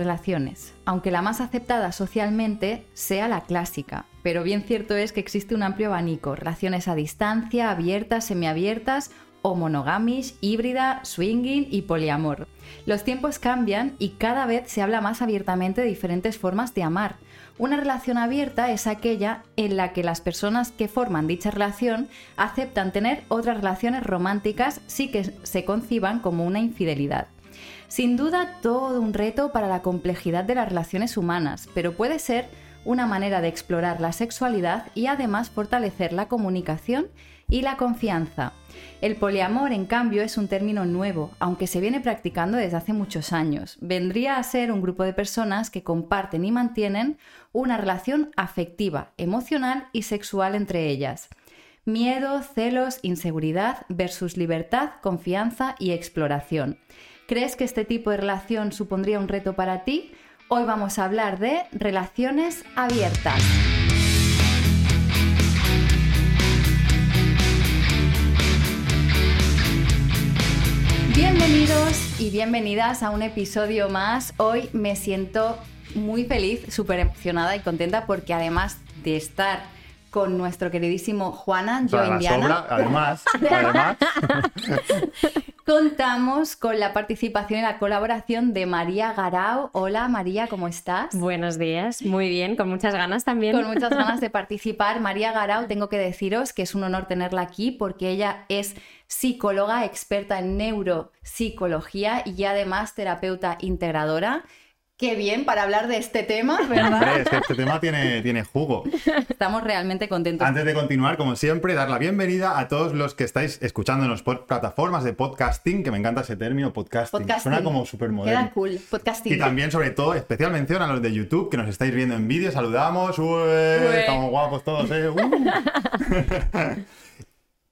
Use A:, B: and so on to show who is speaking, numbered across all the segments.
A: relaciones, aunque la más aceptada socialmente sea la clásica. Pero bien cierto es que existe un amplio abanico, relaciones a distancia, abiertas, semiabiertas o monogamish, híbrida, swinging y poliamor. Los tiempos cambian y cada vez se habla más abiertamente de diferentes formas de amar. Una relación abierta es aquella en la que las personas que forman dicha relación aceptan tener otras relaciones románticas sí que se conciban como una infidelidad. Sin duda todo un reto para la complejidad de las relaciones humanas, pero puede ser una manera de explorar la sexualidad y además fortalecer la comunicación y la confianza. El poliamor, en cambio, es un término nuevo, aunque se viene practicando desde hace muchos años. Vendría a ser un grupo de personas que comparten y mantienen una relación afectiva, emocional y sexual entre ellas. Miedo, celos, inseguridad versus libertad, confianza y exploración. ¿Crees que este tipo de relación supondría un reto para ti? Hoy vamos a hablar de relaciones abiertas. Bienvenidos y bienvenidas a un episodio más. Hoy me siento muy feliz, súper emocionada y contenta porque además de estar con nuestro queridísimo Juana, yo Indiana.
B: además, además.
A: Contamos con la participación y la colaboración de María Garao. Hola María, ¿cómo estás?
C: Buenos días, muy bien, con muchas ganas también.
A: Con muchas ganas de participar. María Garao, tengo que deciros que es un honor tenerla aquí porque ella es psicóloga experta en neuropsicología y además terapeuta integradora. Qué bien para hablar de este tema, ¿verdad?
B: este tema tiene, tiene jugo.
A: Estamos realmente contentos.
B: Antes de continuar, como siempre, dar la bienvenida a todos los que estáis escuchándonos por plataformas de podcasting, que me encanta ese término, podcasting. Suena como súper moderno.
A: Queda cool, podcasting.
B: Y también, sobre todo, especial mención a los de YouTube, que nos estáis viendo en vídeo. Saludamos. Estamos guapos todos, ¿eh? Uh.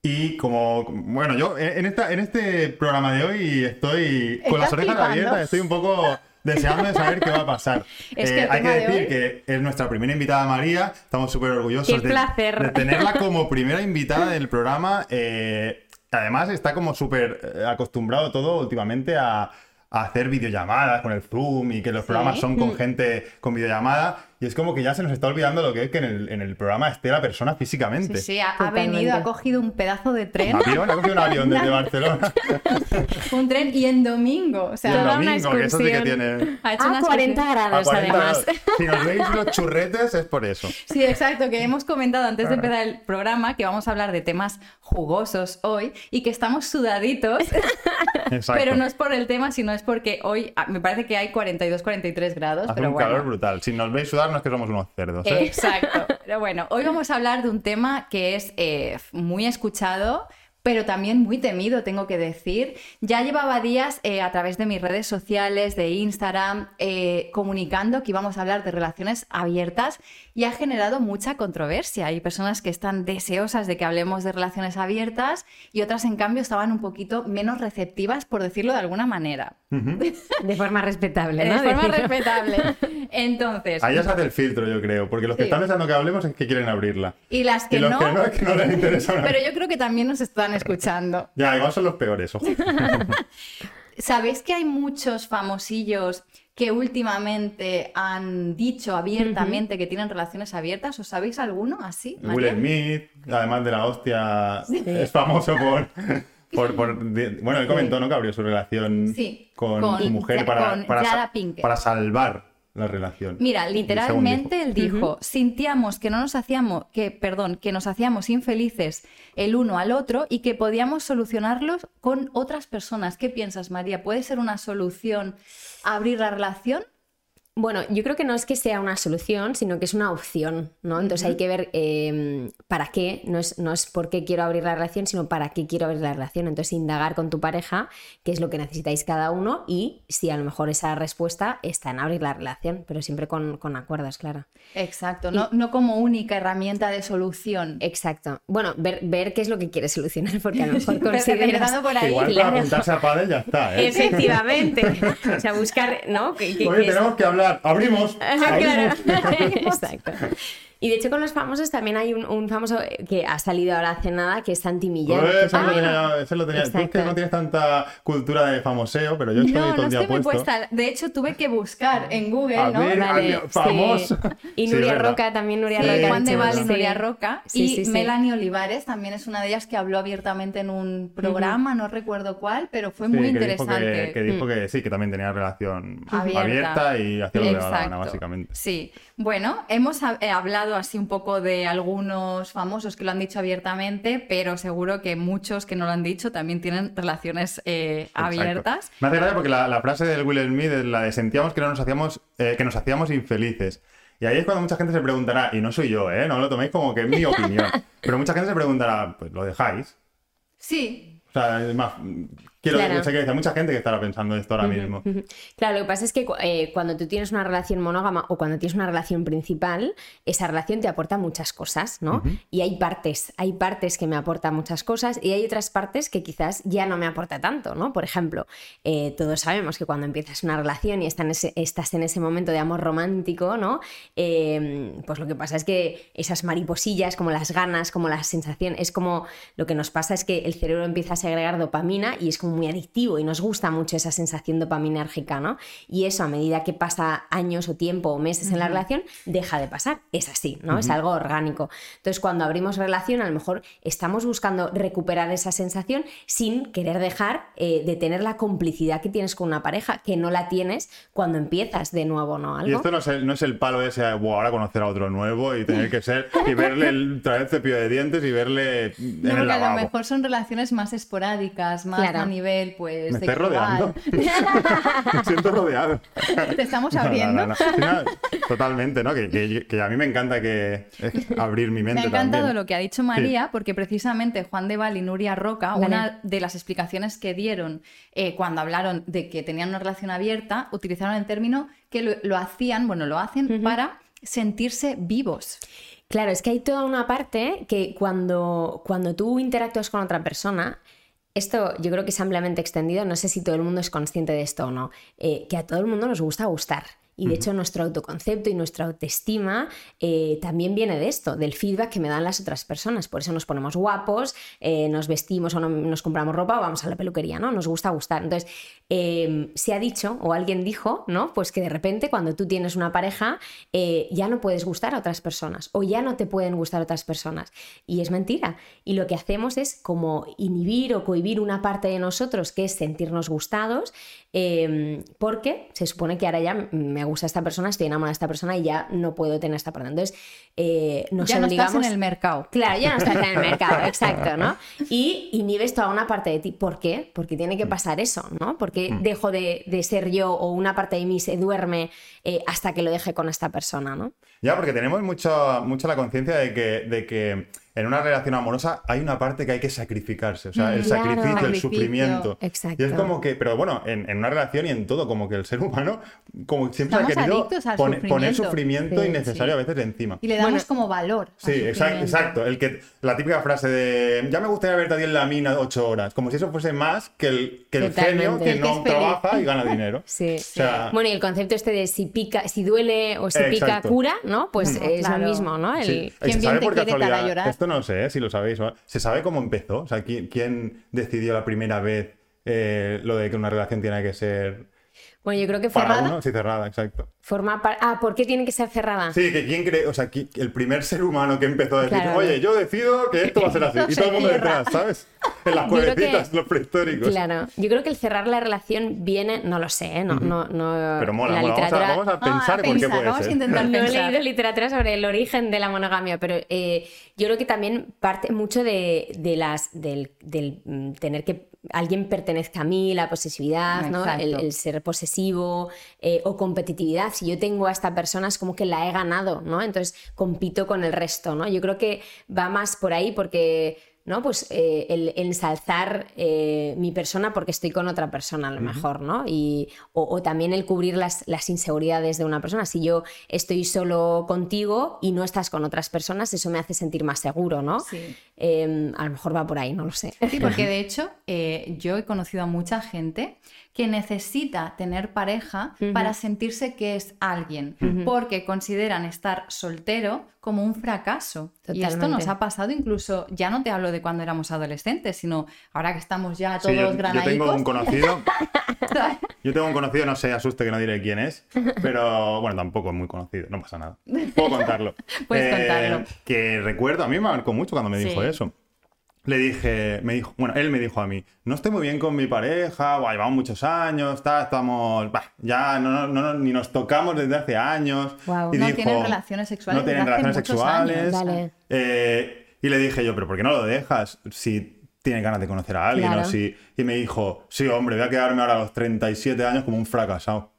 B: Y como, bueno, yo en, esta, en este programa de hoy estoy con las orejas abiertas, estoy un poco deseando saber qué va a pasar.
A: Eh,
B: hay que decir que es nuestra primera invitada María, estamos súper orgullosos de, tenerla como primera invitada del programa. Eh, además está como súper eh, acostumbrado todo últimamente a, hacer videollamadas con el Zoom y que los programas son con mm. gente con videollamada. Y es como que ya se nos está olvidando lo que es que en el, en el programa esté la persona físicamente.
A: Sí, sí ha, venido, ha cogido un pedazo de tren.
B: ¿Un avión? Ha cogido un avión desde Barcelona.
A: un tren y en domingo. O sea,
B: y en domingo, que eso sí que tiene...
C: Ha hecho a 40 grados, además.
B: Si nos veis los churretes es por eso.
A: Sí, exacto, que hemos comentado antes de empezar el programa que vamos a hablar de temas jugosos hoy y que estamos sudaditos. pero no es por el tema, sino es porque hoy ah, me parece que hay 42, 43 grados.
B: Hace
A: pero
B: un calor brutal. Si nos veis sudar es que somos unos cerdos.
A: ¿eh? Exacto. Pero bueno, hoy vamos a hablar de un tema que es eh, muy escuchado pero también muy temido, tengo que decir. Ya llevaba días eh, a través de mis redes sociales, de Instagram, eh, comunicando que íbamos a hablar de relaciones abiertas y ha generado mucha controversia. Hay personas que están deseosas de que hablemos de relaciones abiertas y otras, en cambio, estaban un poquito menos receptivas, por decirlo de alguna manera.
C: De forma respetable, ¿no?
A: De forma respetable. Entonces...
B: Ahí ya se hace el filtro, yo creo, porque los que están pensando que hablemos es que quieren abrirla.
A: Y las que,
B: los
A: no...
B: que no es que no les interesa.
A: Pero yo creo que también nos están escuchando.
B: Ya, igual son los peores, ojo.
A: ¿Sabéis que hay muchos famosillos que últimamente han dicho abiertamente que tienen relaciones abiertas? ¿Os sabéis alguno así?
B: Will Smith, además de la hostia, es famoso por... Por, bueno, él comentó, ¿no? Que abrió su relación con, su mujer para, para, para, salvar la relación.
A: Mira, literalmente él dijo, sintiamos que no nos hacíamos, que, perdón, que nos hacíamos infelices el uno al otro y que podíamos solucionarlos con otras personas. ¿Qué piensas, María? ¿Puede ser una solución abrir la relación?
C: Bueno, yo creo que no es que sea una solución, sino que es una opción, ¿no? Entonces hay que ver em, para qué, no es, no es por qué quiero abrir la relación, sino para qué quiero abrir la relación. Entonces indagar con tu pareja qué es lo que necesitáis cada uno y si a lo mejor esa respuesta está en abrir la relación, pero siempre con, con acuerdos, claro.
A: Exacto, no, no como única herramienta de solución.
C: Exacto. Bueno, ver, ver qué es lo que quieres solucionar, porque a lo mejor consideras...
A: por ahí,
B: Igual para apuntarse a padre ya está, ¿eh?
C: Efectivamente. o sea, buscar, ¿no?
B: Oye, tenemos que hablar abrimos.
C: Exacto. Y de hecho con los famosos también hay un, famoso que ha salido ahora hace nada, que es Santi Millán.
B: Pues eso, lo tenía, eso lo tenía. Tú que no tienes tanta cultura de famoseo, pero yo estoy
A: no,
B: todo el día
A: no
B: puesto.
A: Puesta. De hecho, tuve que buscar en Google, ¿no?
B: Ver, famoso.
C: Y Nuria Roca, también Nuria Roca.
A: Juan de Val y Nuria Roca. y Melanie Olivares también es una de ellas que habló abiertamente en un programa, no recuerdo cuál, pero fue muy interesante.
B: Que, dijo que, sí, que también tenía relación abierta, y hacía lo que la gana, básicamente.
A: Sí. Bueno, hemos eh, hablado así un poco de algunos famosos que lo han dicho abiertamente, pero seguro que muchos que no lo han dicho también tienen relaciones eh, abiertas.
B: Me hace gracia porque la, frase del Will Smith es la de sentíamos que, no nos, hacíamos, eh, que nos hacíamos infelices. Y ahí es cuando mucha gente se preguntará, y no soy yo, ¿eh? no lo toméis como que es mi opinión, pero mucha gente se preguntará, pues lo dejáis.
A: Sí.
B: O sea, es más, Quiero claro. sé que hay mucha gente que estará pensando esto ahora mismo.
C: Claro, lo que pasa es que eh, cuando tú tienes una relación monógama o cuando tienes una relación principal, esa relación te aporta muchas cosas, ¿no? Y hay partes, hay partes que me aportan muchas cosas y hay otras partes que quizás ya no me aporta tanto, ¿no? Por ejemplo, eh, todos sabemos que cuando empiezas una relación y estás en ese, momento de amor romántico, ¿no? Em, pues lo que pasa es que esas mariposillas, como las ganas, como la sensación, es como lo que nos pasa es que el cerebro empieza a segregar dopamina y es como muy adictivo y nos gusta mucho esa sensación dopaminérgica, ¿no? Y eso a medida que pasa años o tiempo o meses en la relación, deja de pasar. Es así, ¿no? Es algo orgánico. Entonces, cuando abrimos relación, a lo mejor estamos buscando recuperar esa sensación sin querer dejar eh, de tener la complicidad que tienes con una pareja, que no la tienes cuando empiezas de nuevo, ¿no?
B: Y esto no es el, no es el palo ese, ahora conocer a otro nuevo y tener que ser, y verle el, traer el cepillo de dientes y verle en no, el
A: a lo mejor son relaciones más esporádicas, más a nivel, pues.
B: Me estoy rodeando. me siento rodeado.
A: Te estamos abriendo.
B: totalmente, ¿no? Que, a mí me encanta que abrir mi mente.
A: Me ha encantado lo que ha dicho María, porque precisamente Juan de Val y Nuria Roca, una de las explicaciones que dieron eh, cuando hablaron de que tenían una relación abierta, utilizaron el término que lo, hacían, bueno, lo hacen para sentirse vivos.
C: Claro, es que hay toda una parte que cuando, cuando tú interactúas con otra persona, esto yo creo que es ampliamente extendido, no sé si todo el mundo es consciente de esto o no, eh, que a todo el mundo nos gusta gustar. Y de hecho nuestro autoconcepto y nuestra autoestima eh, también viene de esto, del feedback que me dan las otras personas. Por eso nos ponemos guapos, eh, nos vestimos o nos compramos ropa o vamos a la peluquería, ¿no? Nos gusta gustar. Entonces, em, se ha dicho o alguien dijo, ¿no? Pues que de repente cuando tú tienes una pareja eh, ya no puedes gustar a otras personas o ya no te pueden gustar otras personas. Y es mentira. Y lo que hacemos es como inhibir o cohibir una parte de nosotros que es sentirnos gustados em, porque se supone que ahora ya me gusta esta persona, estoy enamorada de esta persona y ya no puedo tener esta persona. Entonces, eh, nos
A: ya
C: no
A: estás en el mercado.
C: Claro, ya no estás en el mercado, exacto, ¿no? Y inhibes toda una parte de ti. ¿Por qué? Porque tiene que pasar eso, ¿no? Porque mm. dejo de, ser yo o una parte de mí se duerme eh, hasta que lo deje con esta persona, ¿no?
B: Ya, porque tenemos mucho, mucho la conciencia de que, de que en una relación amorosa hay una parte que hay que sacrificarse, o sea, el sacrificio, el sufrimiento.
C: Exacto.
B: Y es como que, pero bueno, en, una relación y en todo, como que el ser humano, como siempre ha querido poner sufrimiento innecesario a veces encima.
A: Y le damos como valor.
B: Sí, exacto, exacto. El que, la típica frase de, ya me gustaría verte a ti en la mina ocho horas, como si eso fuese más que el, que el genio que no trabaja y gana dinero.
C: Sí. bueno, y el concepto este de si pica, si duele o si pica cura, ¿no? Pues es lo mismo, ¿no?
A: El... ¿Quién bien te quiere para llorar?
B: no sé ¿eh? si lo sabéis. ¿Se sabe cómo empezó? O sea, ¿quién, decidió la primera vez eh, lo de que una relación tiene que ser
C: bueno, yo creo que cerrada.
B: Sí, cerrada, exacto.
C: Forma Ah, ¿por qué tiene que ser cerrada?
B: Sí, que quién cree, o sea, el primer ser humano que empezó a decir, oye, yo decido que esto va a ser así. y todo el mundo detrás, ¿sabes? En las cuevecitas, los prehistóricos.
C: Claro, yo creo que el cerrar la relación viene, no lo sé, ¿eh? no, no, no.
B: Pero mola, literatura... vamos, a, pensar por qué puede vamos ser. A intentar
C: no he leído literatura sobre el origen de la monogamia, pero eh, yo creo que también parte mucho de, de las, del, del mm, tener que alguien pertenezca a mí, la posesividad, ¿no? el, ser posesivo eh, o competitividad. Si yo tengo a esta persona es como que la he ganado, ¿no? Entonces compito con el resto, ¿no? Yo creo que va más por ahí porque ¿no? Pues eh, el, ensalzar eh, mi persona porque estoy con otra persona a lo mejor, ¿no? Y, o, también el cubrir las, las, inseguridades de una persona. Si yo estoy solo contigo y no estás con otras personas, eso me hace sentir más seguro, ¿no? Em, a lo mejor va por ahí, no lo sé.
A: Sí, porque de hecho yo he conocido a mucha gente que necesita tener pareja para sentirse que es alguien, porque consideran estar soltero como un fracaso. Y esto nos ha pasado incluso, ya no te hablo de cuando éramos adolescentes, sino ahora que estamos ya todos sí, yo,
B: yo tengo un conocido, yo tengo un conocido, no sé, asuste que no diré quién es, pero bueno, tampoco es muy conocido, no pasa nada. Puedo contarlo.
A: Puedes contarlo. Eh,
B: que recuerdo, a mí me marcó mucho cuando me dijo eso le dije, me dijo, bueno, él me dijo a mí, no estoy muy bien con mi pareja, llevamos muchos años, está, estamos, ya no, no, ni nos tocamos desde hace años.
A: y no tienen relaciones sexuales.
B: No tienen relaciones sexuales. Eh, y le dije yo, pero ¿por qué no lo dejas? Si tiene ganas de conocer a alguien o si... Y me dijo, sí, hombre, voy a quedarme ahora a los 37 años como un fracasado.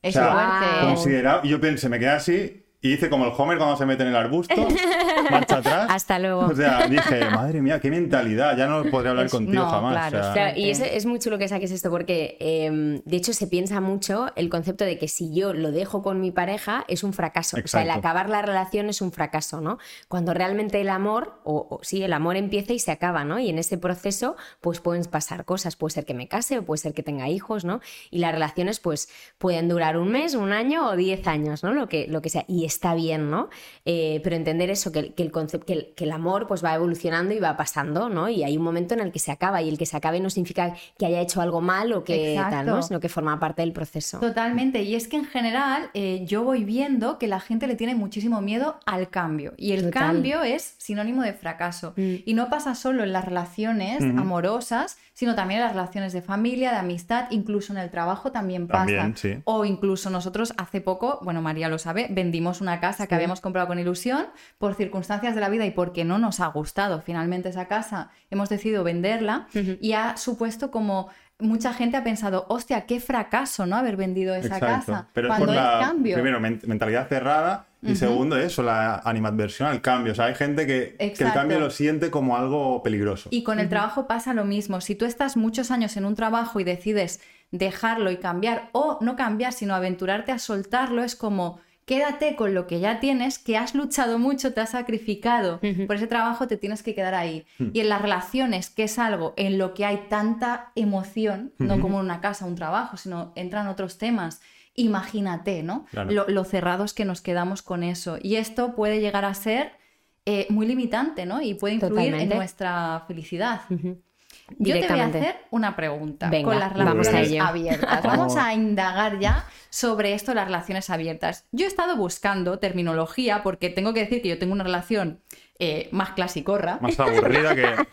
A: Es fuerte.
B: Considerado, y yo pensé, me quedé así y hice como el Homer cuando se mete en el arbusto, marcha atrás.
C: Hasta luego.
B: O sea, dije, madre mía, qué mentalidad, ya no podría hablar contigo jamás.
C: Claro, y es, es, muy chulo que saques esto porque, em, de hecho, se piensa mucho el concepto de que si yo lo dejo con mi pareja es un fracaso. O sea, el acabar la relación es un fracaso, ¿no? Cuando realmente el amor, o, sí, el amor empieza y se acaba, ¿no? Y en ese proceso, pues pueden pasar cosas. Puede ser que me case o puede ser que tenga hijos, ¿no? Y las relaciones, pues, pueden durar un mes, un año o diez años, ¿no? Lo que, lo que sea. Y está bien, ¿no? Eh, pero entender eso, que, el concepto, que, el, amor pues va evolucionando y va pasando, ¿no? Y hay un momento en el que se acaba y el que se acabe no significa que haya hecho algo mal o que tal, ¿no? Sino que forma parte del proceso.
A: Totalmente. Y es que en general eh, yo voy viendo que la gente le tiene muchísimo miedo al cambio. Y el cambio es sinónimo de fracaso. Mm. Y no pasa solo en las relaciones amorosas, sino también en las relaciones de familia, de amistad, incluso en el trabajo también pasa. O incluso nosotros hace poco, bueno, María lo sabe, vendimos una casa que habíamos comprado con ilusión por circunstancias de la vida y porque no nos ha gustado finalmente esa casa, hemos decidido venderla y ha supuesto como mucha gente ha pensado, hostia, qué fracaso, ¿no? Haber vendido esa casa.
B: Pero cuando es la, cambio. Primero, mentalidad cerrada y segundo, eso, la animadversión al cambio. O sea, hay gente que, que, el cambio lo siente como algo peligroso.
A: Y con el trabajo pasa lo mismo. Si tú estás muchos años en un trabajo y decides dejarlo y cambiar, o no cambiar, sino aventurarte a soltarlo, es como quédate con lo que ya tienes, que has luchado mucho, te has sacrificado por ese trabajo, te tienes que quedar ahí. Hmm. Y en las relaciones, que es algo en lo que hay tanta emoción, no como en una casa, un trabajo, sino entran otros temas. Imagínate, ¿no? Lo, cerrados que nos quedamos con eso. Y esto puede llegar a ser eh, muy limitante, ¿no? Y puede influir en nuestra felicidad. Yo te voy a hacer una pregunta con las relaciones abiertas. Vamos a indagar ya sobre esto de las relaciones abiertas. Yo he estado buscando terminología porque tengo que decir que yo tengo una relación eh, más clasicorra.
B: Más aburrida que...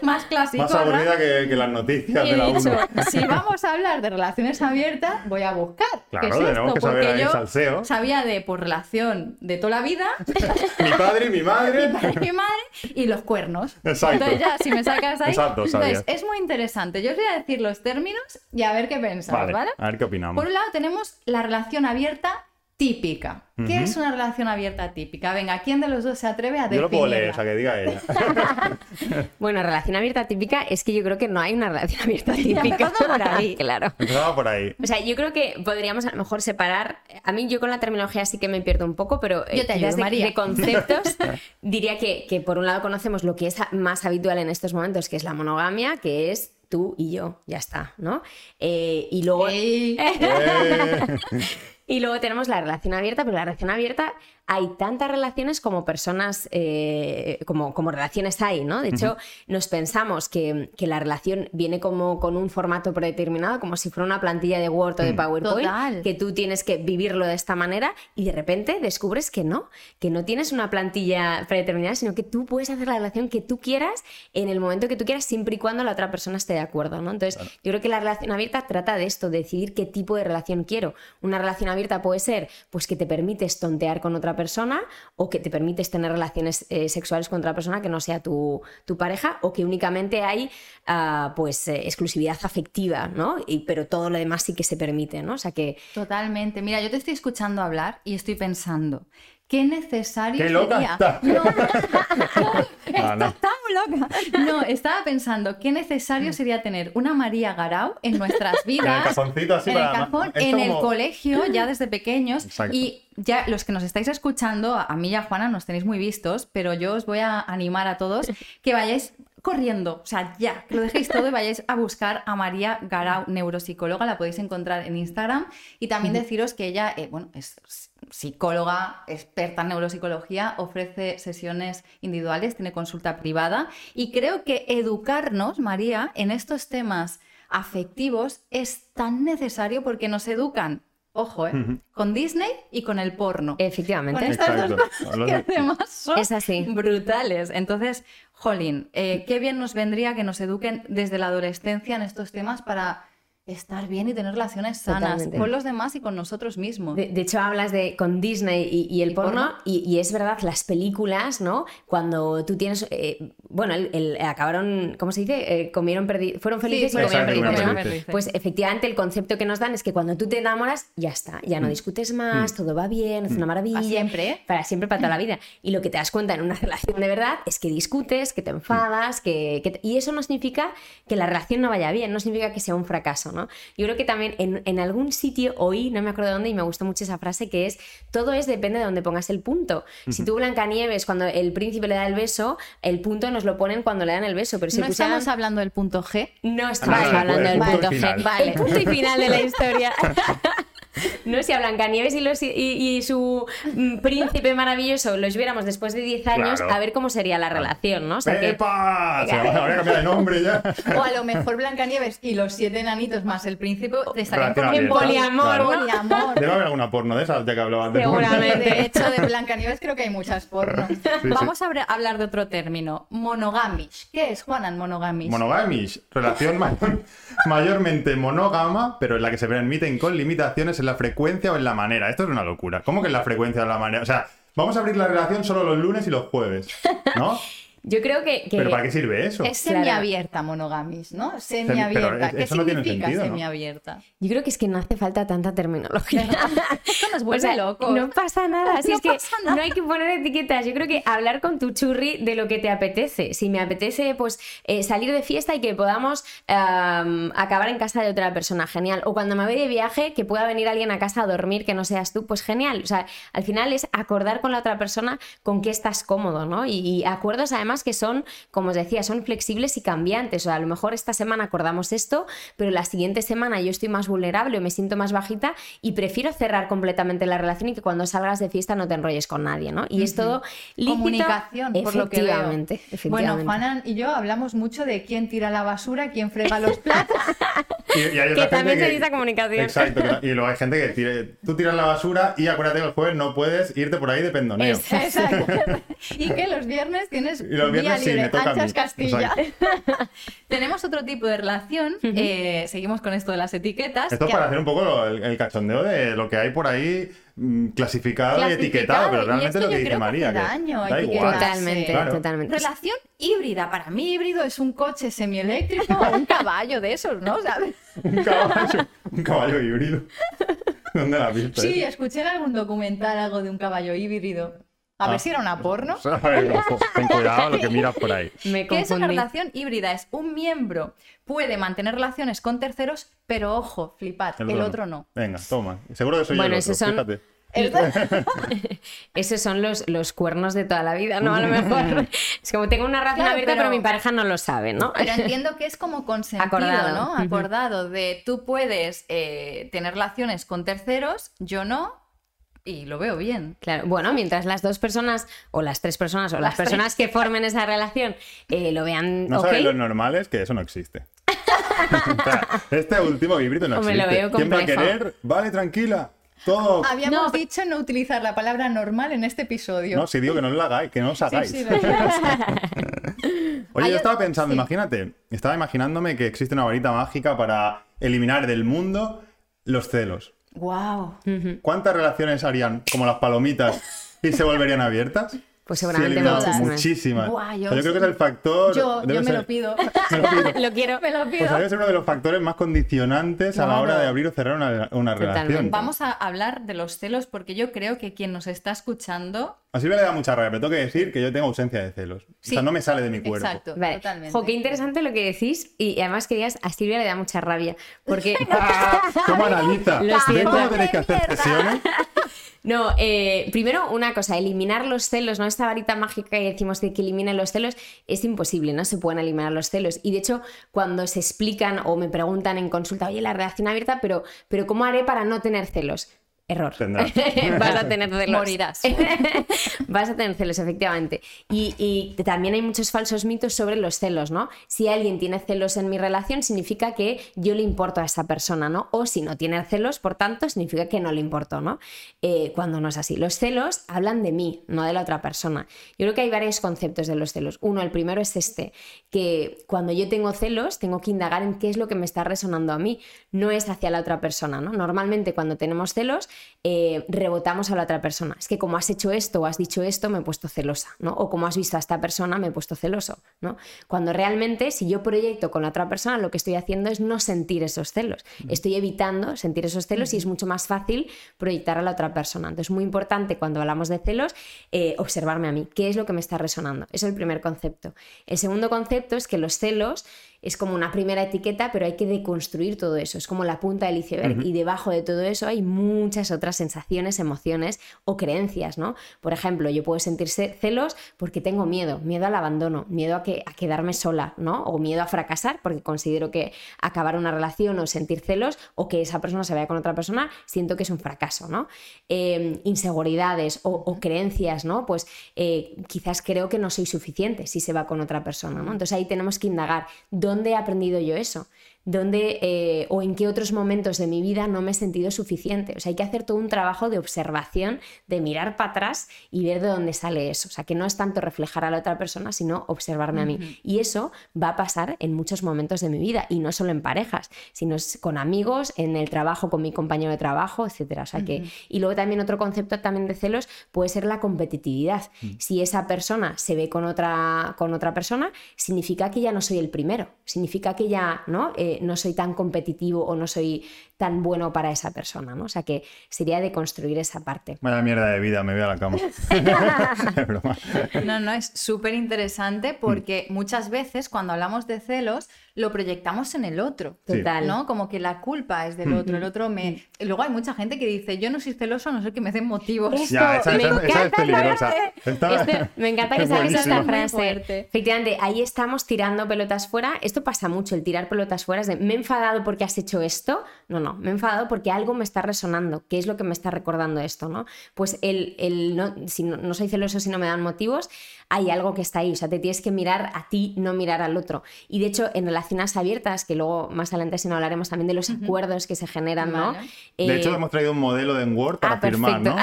A: más clásico.
B: Más aburrida que, las noticias de la dicho,
A: Si vamos a hablar de relaciones abiertas, voy a buscar.
B: Claro, ¿qué es tenemos que saber ahí salseo.
A: Sabía de por relación de toda la vida.
B: mi padre y mi madre.
A: mi padre y mi madre y los cuernos.
B: Exacto.
A: Entonces ya, si me sacas ahí. Exacto, entonces, es muy interesante. Yo os voy a decir los términos y a ver qué pensáis, ¿vale?
B: A ver qué opinamos.
A: Por un lado tenemos la relación abierta típica. ¿Qué es una relación abierta típica? Venga, ¿quién de los dos se atreve a definirla? Yo
B: lo puedo leer, o sea, que diga ella.
C: bueno, relación abierta típica es que yo creo que no hay una relación abierta típica.
A: por ahí,
C: claro.
B: Empezaba por ahí.
C: O sea, yo creo que podríamos a lo mejor separar... A mí yo con la terminología sí que me pierdo un poco, pero
A: yo te ayudo,
C: de, de, conceptos diría que, que por un lado conocemos lo que es más habitual en estos momentos, que es la monogamia, que es tú y yo, ya está, ¿no? Eh, y luego... Y luego tenemos la relación abierta, pero la relación abierta hay tantas relaciones como personas, eh, como, como relaciones hay, ¿no? De hecho, nos pensamos que, la relación viene como con un formato predeterminado, como si fuera una plantilla de Word o de mm. PowerPoint, que tú tienes que vivirlo de esta manera y de repente descubres que no, que no tienes una plantilla predeterminada, sino que tú puedes hacer la relación que tú quieras en el momento que tú quieras, siempre y cuando la otra persona esté de acuerdo, ¿no? Entonces, yo creo que la relación abierta trata de esto, de decidir qué tipo de relación quiero. Una relación abierta puede ser, pues, que te permites tontear con otra persona, persona o que te permites tener relaciones eh, sexuales con otra persona que no sea tu, pareja o que únicamente hay ah, pues eh, exclusividad afectiva, ¿no? Y, pero todo lo demás sí que se permite, ¿no? O sea que...
A: Totalmente. Mira, yo te estoy escuchando hablar y estoy pensando, qué necesario
B: qué loca
A: sería.
B: Está.
A: No, no, está, muy loca. No, estaba pensando qué necesario sería tener una María Garau en nuestras vidas. En
B: el cajoncito así
A: en el cajón, en el colegio, ya desde pequeños. Y ya los que nos estáis escuchando, a mí y a Juana nos tenéis muy vistos, pero yo os voy a animar a todos que vayáis corriendo, o sea, ya, que lo dejéis todo y vayáis a buscar a María Garau, neuropsicóloga, la podéis encontrar en Instagram. Y también deciros que ella, eh, bueno, es psicóloga, experta en neuropsicología, ofrece sesiones individuales, tiene consulta privada. Y creo que educarnos, María, en estos temas afectivos es tan necesario porque nos educan Ojo, ¿eh? Con Disney y con el porno.
C: Efectivamente.
A: Con estas dos cosas que además son es así. brutales. Entonces, Jolín, eh, qué bien nos vendría que nos eduquen desde la adolescencia en estos temas para estar bien y tener relaciones sanas con los demás y con nosotros mismos.
C: De, hecho, hablas de con Disney y, el porno, Y, es verdad, las películas, ¿no? Cuando tú tienes, eh, bueno, el, acabaron, ¿cómo se dice? Eh, comieron fueron felices y comieron perdidos. Pues efectivamente el concepto que nos dan es que cuando tú te enamoras, ya está, ya no mm. discutes más, mm. todo va bien, es una mm. maravilla. Para
A: siempre.
C: Para siempre, para toda la vida. Y lo que te das cuenta en una relación de verdad es que discutes, que te enfadas, que, y eso no significa que la relación no vaya bien, no significa que sea un fracaso, ¿no? Yo creo que también en, algún sitio oí, no me acuerdo dónde, y me gustó mucho esa frase que es, todo es depende de dónde pongas el punto. Si tú Blancanieves, cuando el príncipe le da el beso, el punto nos lo ponen cuando le dan el beso, pero si
A: ¿No estamos hablando del punto G?
C: No estamos hablando del punto G. Vale. El punto y final de la historia. ¿no? Si a Blancanieves y, los, y, su mm, príncipe maravilloso los viéramos después de 10 años, a ver cómo sería la relación, ¿no? O
B: sea ¡Pepa! Se habría cambiado de nombre ya.
A: O a lo mejor Blancanieves y los siete enanitos más el príncipe estarían en poliamor, poliamor.
B: Debe haber alguna porno de esas, ya que hablaban
A: de Seguramente. De hecho, de Blancanieves creo que hay muchas porno. Vamos a hablar de otro término, monogamish. ¿Qué es, Juanan, monogamish?
B: Monogamish, relación mayormente monógama, pero en la que se permiten con limitaciones en la frecuencia o en la manera. Esto es una locura. ¿Cómo que en la frecuencia o en la manera? O sea, vamos a abrir la relación solo los lunes y los jueves, ¿no?
C: Yo creo que,
B: ¿Pero para qué sirve eso?
A: Es semiabierta monogamis, ¿no? Semiabierta. ¿Qué significa semiabierta?
C: Yo creo que es que no hace falta tanta terminología.
A: Esto nos vuelve locos.
C: No pasa nada. Así es que no hay que poner etiquetas. Yo creo que hablar con tu churri de lo que te apetece. Si me apetece, pues eh, salir de fiesta y que podamos acabar en casa de otra persona, genial. O cuando me voy de viaje, que pueda venir alguien a casa a dormir que no seas tú, pues genial. O sea, al final es acordar con la otra persona con qué estás cómodo, ¿no? Y, y acuerdos además que son, como os decía, son flexibles y cambiantes. O sea, a lo mejor esta semana acordamos esto, pero la siguiente semana yo estoy más vulnerable o me siento más bajita y prefiero cerrar completamente la relación y que cuando salgas de fiesta no te enrolles con nadie, ¿no? Y es todo
A: comunicación, por lo que veo.
C: Efectivamente.
A: Bueno, Juanan y yo hablamos mucho de quién tira la basura, quién frega los platos.
C: que también se dice comunicación.
B: Exacto. y luego hay gente que tire, tú tiras la basura y acuérdate que el jueves no puedes irte por ahí de pendoneo.
A: Exacto. y que los viernes tienes Castilla. Tenemos otro tipo de relación. Eh, seguimos con esto de las etiquetas.
B: Esto para hacer un poco el, cachondeo de lo que hay por ahí mm, clasificado, y etiquetado, pero realmente es lo que dice María.
C: Totalmente, totalmente.
A: Relación híbrida. Para mí híbrido es un coche semieléctrico o un caballo de esos, ¿no?
B: un caballo, un caballo híbrido. ¿Dónde la has visto?
A: Sí, escuché en algún documental algo de un caballo híbrido. A ver ah. si era una porno.
B: Ten cuidado lo que miras por ahí.
A: Me ¿Qué es una relación híbrida? Es un miembro puede mantener relaciones con terceros, pero ojo, flipad, el, otro, no.
B: Venga, toma. Seguro que soy bueno, yo el son... fíjate.
C: Esos son los, los, cuernos de toda la vida, ¿no? A lo mejor. Es como tengo una relación abierta, pero... mi pareja no lo sabe, ¿no?
A: Pero entiendo que es como consentido, Acordado. ¿no? Acordado de tú puedes eh, tener relaciones con terceros, yo no, y lo veo bien.
C: Claro, bueno, mientras las dos personas, o las tres personas, o las, personas que formen esa relación eh, lo vean.
B: No okay. lo normal es que eso no existe. este último híbrido no existe. ¿Quién va a querer? Vale, tranquila. Todo.
A: Habíamos dicho no utilizar la palabra normal en este episodio.
B: No, si digo que no lo hagáis, que no os hagáis. Oye, yo estaba pensando, imagínate, estaba imaginándome que existe una varita mágica para eliminar del mundo los celos.
A: Wow.
B: ¿Cuántas relaciones harían como las palomitas y se volverían abiertas?
C: Pues seguramente
B: muchísimas. yo, creo que es el factor.
A: Yo, me, lo pido.
C: lo quiero.
A: Me lo pido.
B: Pues debe ser uno de los factores más condicionantes a la hora de abrir o cerrar una, relación.
A: Vamos a hablar de los celos porque yo creo que quien nos está escuchando.
B: A Silvia le da mucha rabia, pero tengo que decir que yo tengo ausencia de celos. o sea, no me sale de mi cuerpo.
A: Exacto, totalmente.
C: qué interesante lo que decís. Y además que digas, a Silvia le da mucha rabia. Porque.
B: ¿Cómo analiza? ¿Cómo tenéis que hacer sesiones?
C: No, eh, primero una cosa, eliminar los celos, ¿no? Esta varita mágica que decimos de que eliminen los celos es imposible, no se pueden eliminar los celos. Y de hecho, cuando se explican o me preguntan en consulta, oye, la relación abierta, pero, pero ¿cómo haré para no tener celos? Error. Vas a tener celos.
A: Morirás.
C: Vas a tener celos, efectivamente. Y, también hay muchos falsos mitos sobre los celos, ¿no? Si alguien tiene celos en mi relación, significa que yo le importo a esa persona, ¿no? O si no tiene celos, por tanto, significa que no le importo, ¿no? Eh, cuando no es así. Los celos hablan de mí, no de la otra persona. Yo creo que hay varios conceptos de los celos. Uno, el primero es este, que cuando yo tengo celos, tengo que indagar en qué es lo que me está resonando a mí, no es hacia la otra persona, ¿no? Normalmente cuando tenemos celos, eh, rebotamos a la otra persona. Es que como has hecho esto o has dicho esto, me he puesto celosa, ¿no? O como has visto a esta persona, me he puesto celoso, ¿no? Cuando realmente, si yo proyecto con la otra persona, lo que estoy haciendo es no sentir esos celos. Estoy evitando sentir esos celos y es mucho más fácil proyectar a la otra persona. Entonces, es muy importante cuando hablamos de celos, eh, observarme a mí. ¿Qué es lo que me está resonando? Eso es el primer concepto. El segundo concepto es que los celos es como una primera etiqueta, pero hay que deconstruir todo eso. Es como la punta del iceberg y debajo de todo eso hay muchas otras sensaciones, emociones o creencias, ¿no? Por ejemplo, yo puedo sentirse celos porque tengo miedo, miedo al abandono, miedo a, que, a quedarme sola, ¿no? O miedo a fracasar porque considero que acabar una relación o sentir celos o que esa persona se vaya con otra persona, siento que es un fracaso, ¿no? Em, inseguridades o, creencias, ¿no? Pues eh, quizás creo que no soy suficiente si se va con otra persona, ¿no? Entonces ahí tenemos que indagar ¿Dónde he aprendido yo eso? Dónde eh, o en qué otros momentos de mi vida no me he sentido suficiente. O sea, hay que hacer todo un trabajo de observación, de mirar para atrás y ver de dónde sale eso. O sea, que no es tanto reflejar a la otra persona, sino observarme a mí. Y eso va a pasar en muchos momentos de mi vida y no solo en parejas, sino con amigos, en el trabajo, con mi compañero de trabajo, etc. O sea, que... Y luego también otro concepto también de celos puede ser la competitividad. Mm. Si esa persona se ve con otra, con otra persona, significa que ya no soy el primero, significa que ya, ¿no? Eh, no soy tan competitivo o no soy tan bueno para esa persona, ¿no? O sea que sería de construir esa parte.
B: Vaya mierda de vida, me voy a la cama.
A: no, no, es súper interesante porque muchas veces cuando hablamos de celos lo proyectamos en el otro. Total. ¿No? Como que la culpa es del otro. El otro me. luego hay mucha gente que dice, yo no soy celoso a no ser que me den motivos.
B: ya, esa, me encanta es peligrosa.
C: me encanta que salga esta frase. Efectivamente, ahí estamos tirando pelotas fuera. Esto pasa mucho, el tirar pelotas fuera de, me he enfadado porque has hecho esto. No, no, me he enfadado porque algo me está resonando. ¿Qué es lo que me está recordando esto? ¿no? Pues el, el no, si no, no soy celoso si no me dan motivos, hay algo que está ahí. O sea, te tienes que mirar a ti, no mirar al otro. Y de hecho, en relaciones abiertas, que luego más adelante si no hablaremos también de los acuerdos que se generan, ¿no?
B: de hecho, eh, hemos traído un modelo de Word para ah, firmar, ¿no?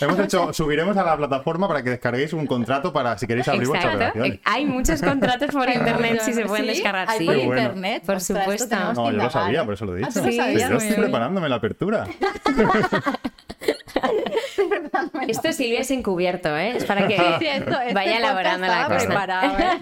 B: hemos hecho, subiremos a la plataforma para que descarguéis un contrato para si queréis abrir vuestra relación.
C: Hay muchos contratos por internet si se pueden descargar.
A: Sí, por internet,
C: por supuesto.
B: No, yo lo sabía, por eso lo he dicho.
A: Ah,
B: yo estoy preparándome la apertura.
C: Esto Silvia es encubierto, ¿eh? Es para que vaya elaborando la cosa.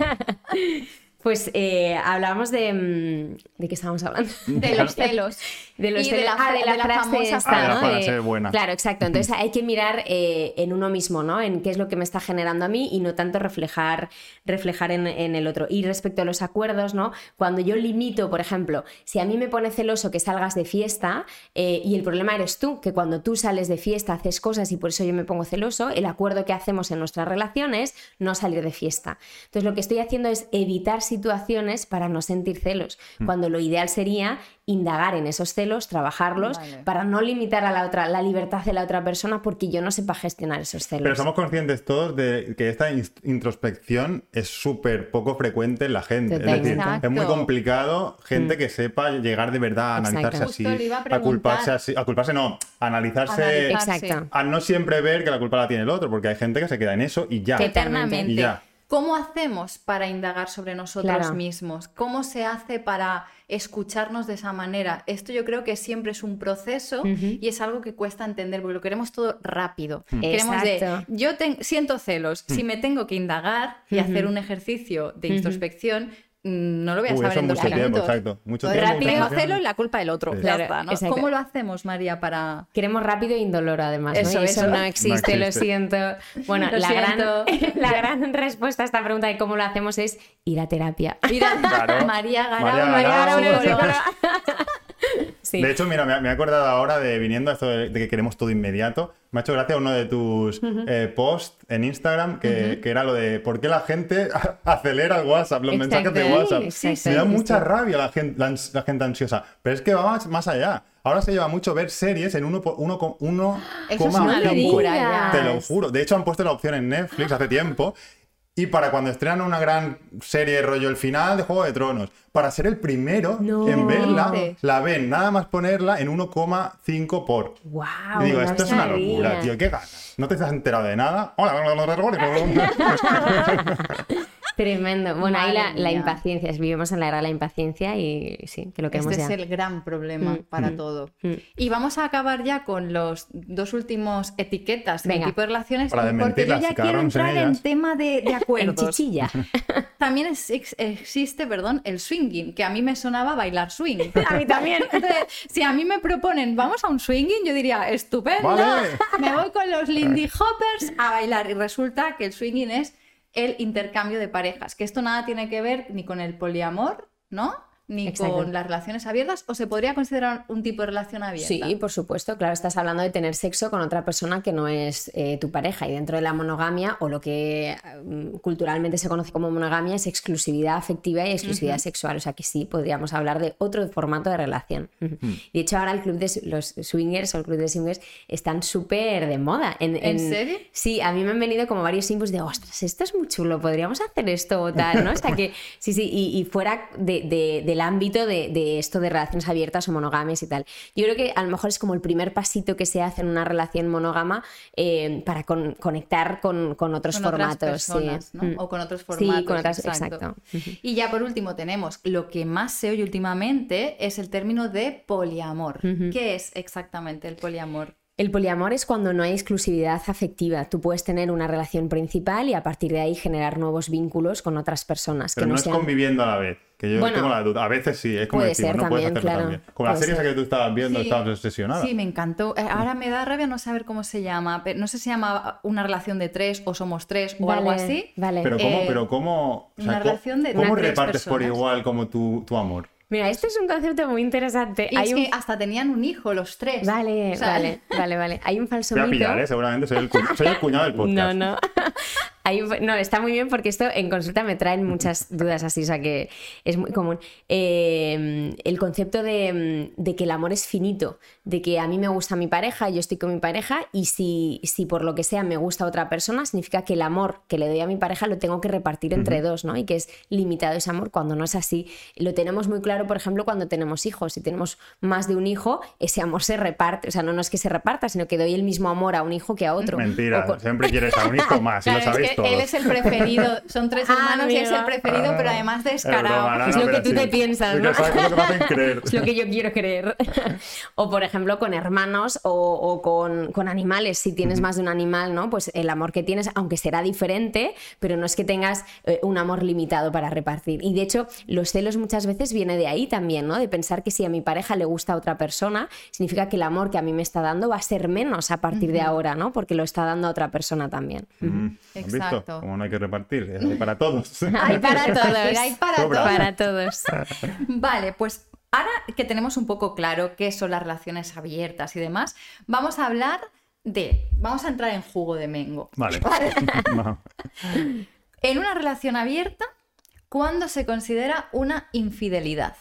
C: ¿eh? Pues eh, hablamos de. Mm, ¿De qué estábamos hablando?
A: De los celos.
C: De los
A: y de la, ah, de la,
B: famosa buena.
C: Claro, exacto. Entonces hay que mirar eh, en uno mismo, ¿no? En qué es lo que me está generando a mí y no tanto reflejar, reflejar en, el otro. Y respecto a los acuerdos, ¿no? Cuando yo limito, por ejemplo, si a mí me pone celoso que salgas de fiesta eh, y el problema eres tú, que cuando tú sales de fiesta haces cosas y por eso yo me pongo celoso, el acuerdo que hacemos en nuestras relaciones es no salir de fiesta. Entonces lo que estoy haciendo es evitar situaciones para no sentir celos, mm. cuando lo ideal sería indagar en esos celos, trabajarlos, para no limitar a la otra la libertad de la otra persona porque yo no sepa gestionar esos celos.
B: Pero somos conscientes todos de que esta introspección es súper poco frecuente en la gente. Es decir, es muy complicado gente mm. que sepa llegar de verdad a analizarse así, a, culparse así, a culparse no, a analizarse, a no siempre ver que la culpa la tiene el otro, porque hay gente que se queda en eso y ya.
A: Eternamente.
B: Y ya.
A: ¿Cómo hacemos para indagar sobre nosotros mismos? ¿Cómo se hace para escucharnos de esa manera? Esto yo creo que siempre es un proceso y es algo que cuesta entender porque lo queremos todo rápido.
C: Mm. Queremos
A: de, yo siento celos, si mm. me tengo que indagar y hacer un ejercicio de introspección, no lo voy a saber en dos minutos.
B: exacto. Mucho
A: rápido hacerlo y la culpa del otro. ¿Cómo lo hacemos, María, para...?
C: Queremos rápido e indoloro, además. Eso, ¿no? existe, lo siento. Bueno, la, Gran, la gran respuesta a esta pregunta de cómo lo hacemos es ir a terapia.
A: Ir a... María Garau, María Garau,
B: De hecho, mira, me, he acordado ahora de viniendo a esto de, que queremos todo inmediato. Me ha hecho gracia uno de tus eh, posts en Instagram que, era lo de por qué la gente acelera el WhatsApp, los mensajes de WhatsApp. me da mucha rabia la gente, la, gente ansiosa. Pero es que va más, allá. Ahora se lleva mucho ver series en 1,5. Uno, uno, Eso es una locura Te lo juro. De hecho, han puesto la opción en Netflix hace tiempo y para cuando estrenan una gran serie rollo el final de Juego de Tronos, para ser el primero en verla, la ven nada más ponerla en 1,5 por.
C: Wow,
B: y digo, esto es una locura, tío, ¿qué ganas? ¿No te has enterado de nada? Hola,
C: Tremendo. Bueno, ahí la, impaciencia, vivimos en la era de la impaciencia y sí, que lo queremos
A: este
C: es
A: el gran problema mm. para mm. todo. Mm. Y vamos a acabar ya con los dos últimos etiquetas de tipo de relaciones, porque yo ya quiero entrar en, tema de, de acuerdos.
C: chichilla.
A: También existe, perdón, el swinging, que a mí me sonaba bailar swing.
C: a mí también.
A: si a mí me proponen, vamos a un swinging, yo diría, estupendo, me voy con los Lindy Hoppers a bailar. Y resulta que el swinging es el intercambio de parejas, que esto nada tiene que ver ni con el poliamor, ¿no? Ni con las relaciones abiertas o se podría considerar un tipo de relación abierta?
C: Sí, por supuesto, claro, estás hablando de tener sexo con otra persona que no es eh, tu pareja y dentro de la monogamia o lo que mm, culturalmente se conoce como monogamia es exclusividad afectiva y exclusividad sexual, o sea que sí, podríamos hablar de otro formato de relación. Mm. De hecho, ahora el club de los swingers o el club de swingers están súper de moda.
A: ¿En, serio?
C: Sí, a mí me han venido como varios inputs de, ostras, esto es muy chulo, podríamos hacer esto o tal, ¿no? O sea que sí, sí, y, fuera de, de, de ámbito de, esto de relaciones abiertas o monogamias y tal. Yo creo que a lo mejor es como el primer pasito que se hace en una relación monógama eh, para conectar con, otros formatos.
A: Mm. O con otros formatos. Sí, con otras, exacto. Y ya por último tenemos lo que más se oye últimamente es el término de poliamor. ¿Qué es exactamente el poliamor?
C: El poliamor es cuando no hay exclusividad afectiva. Tú puedes tener una relación principal y a partir de ahí generar nuevos vínculos con otras personas.
B: Pero que no, es conviviendo a la vez. Que yo tengo la duda. A veces sí, es como puede ser no también, puedes claro. también. Con la serie que tú estabas viendo, estabas obsesionada.
A: Sí, me encantó. Eh, ahora me da rabia no saber cómo se llama. No sé si se llama una relación de tres o somos tres o algo así.
C: Vale.
B: Pero cómo, eh, pero cómo,
A: una relación de
B: ¿cómo repartes por igual como tu, tu amor?
C: Mira, este es un concepto muy interesante.
A: Y es que hasta tenían un hijo los tres.
C: Vale, vale, vale, vale. Hay un falso mito.
B: Pillar, ¿eh? Seguramente soy el, soy el cuñado del podcast.
C: No, no. no, está muy bien porque esto en consulta me traen muchas dudas así, o sea que es muy común. Em, el concepto de, que el amor es finito, de que a mí me gusta mi pareja, yo estoy con mi pareja y si, si por lo que sea me gusta otra persona, significa que el amor que le doy a mi pareja lo tengo que repartir entre dos, ¿no? Y que es limitado ese amor cuando no es así. Lo tenemos muy claro, por ejemplo, cuando tenemos hijos. Si tenemos más de un hijo, ese amor se reparte, o sea, no, no es que se reparta, sino que doy el mismo amor a un hijo que a otro.
B: Mentira, siempre quieres a un hijo más, y lo sabéis
A: él es el preferido. Son tres ah, hermanos y es el preferido, pero además descarado.
C: Es, lo que tú te piensas, ¿no?
B: Es
C: lo que yo quiero creer. o por ejemplo, con hermanos o, con, animales. Si tienes más de un animal, ¿no? Pues el amor que tienes, aunque será diferente, pero no es que tengas eh, un amor limitado para repartir. Y de hecho, los celos muchas veces viene de ahí también, ¿no? De pensar que si a mi pareja le gusta a otra persona, significa que el amor que a mí me está dando va a ser menos a partir de ahora, ¿no? Porque lo está dando a otra persona también.
B: Exacto. Como no hay que repartir, hay para todos.
C: hay para todos.
A: hay para todos.
C: Para todos.
A: vale, pues ahora que tenemos un poco claro qué son las relaciones abiertas y demás, vamos a hablar de. Vamos a entrar en jugo de mengo.
B: Vale.
A: en una relación abierta, ¿cuándo se considera una infidelidad?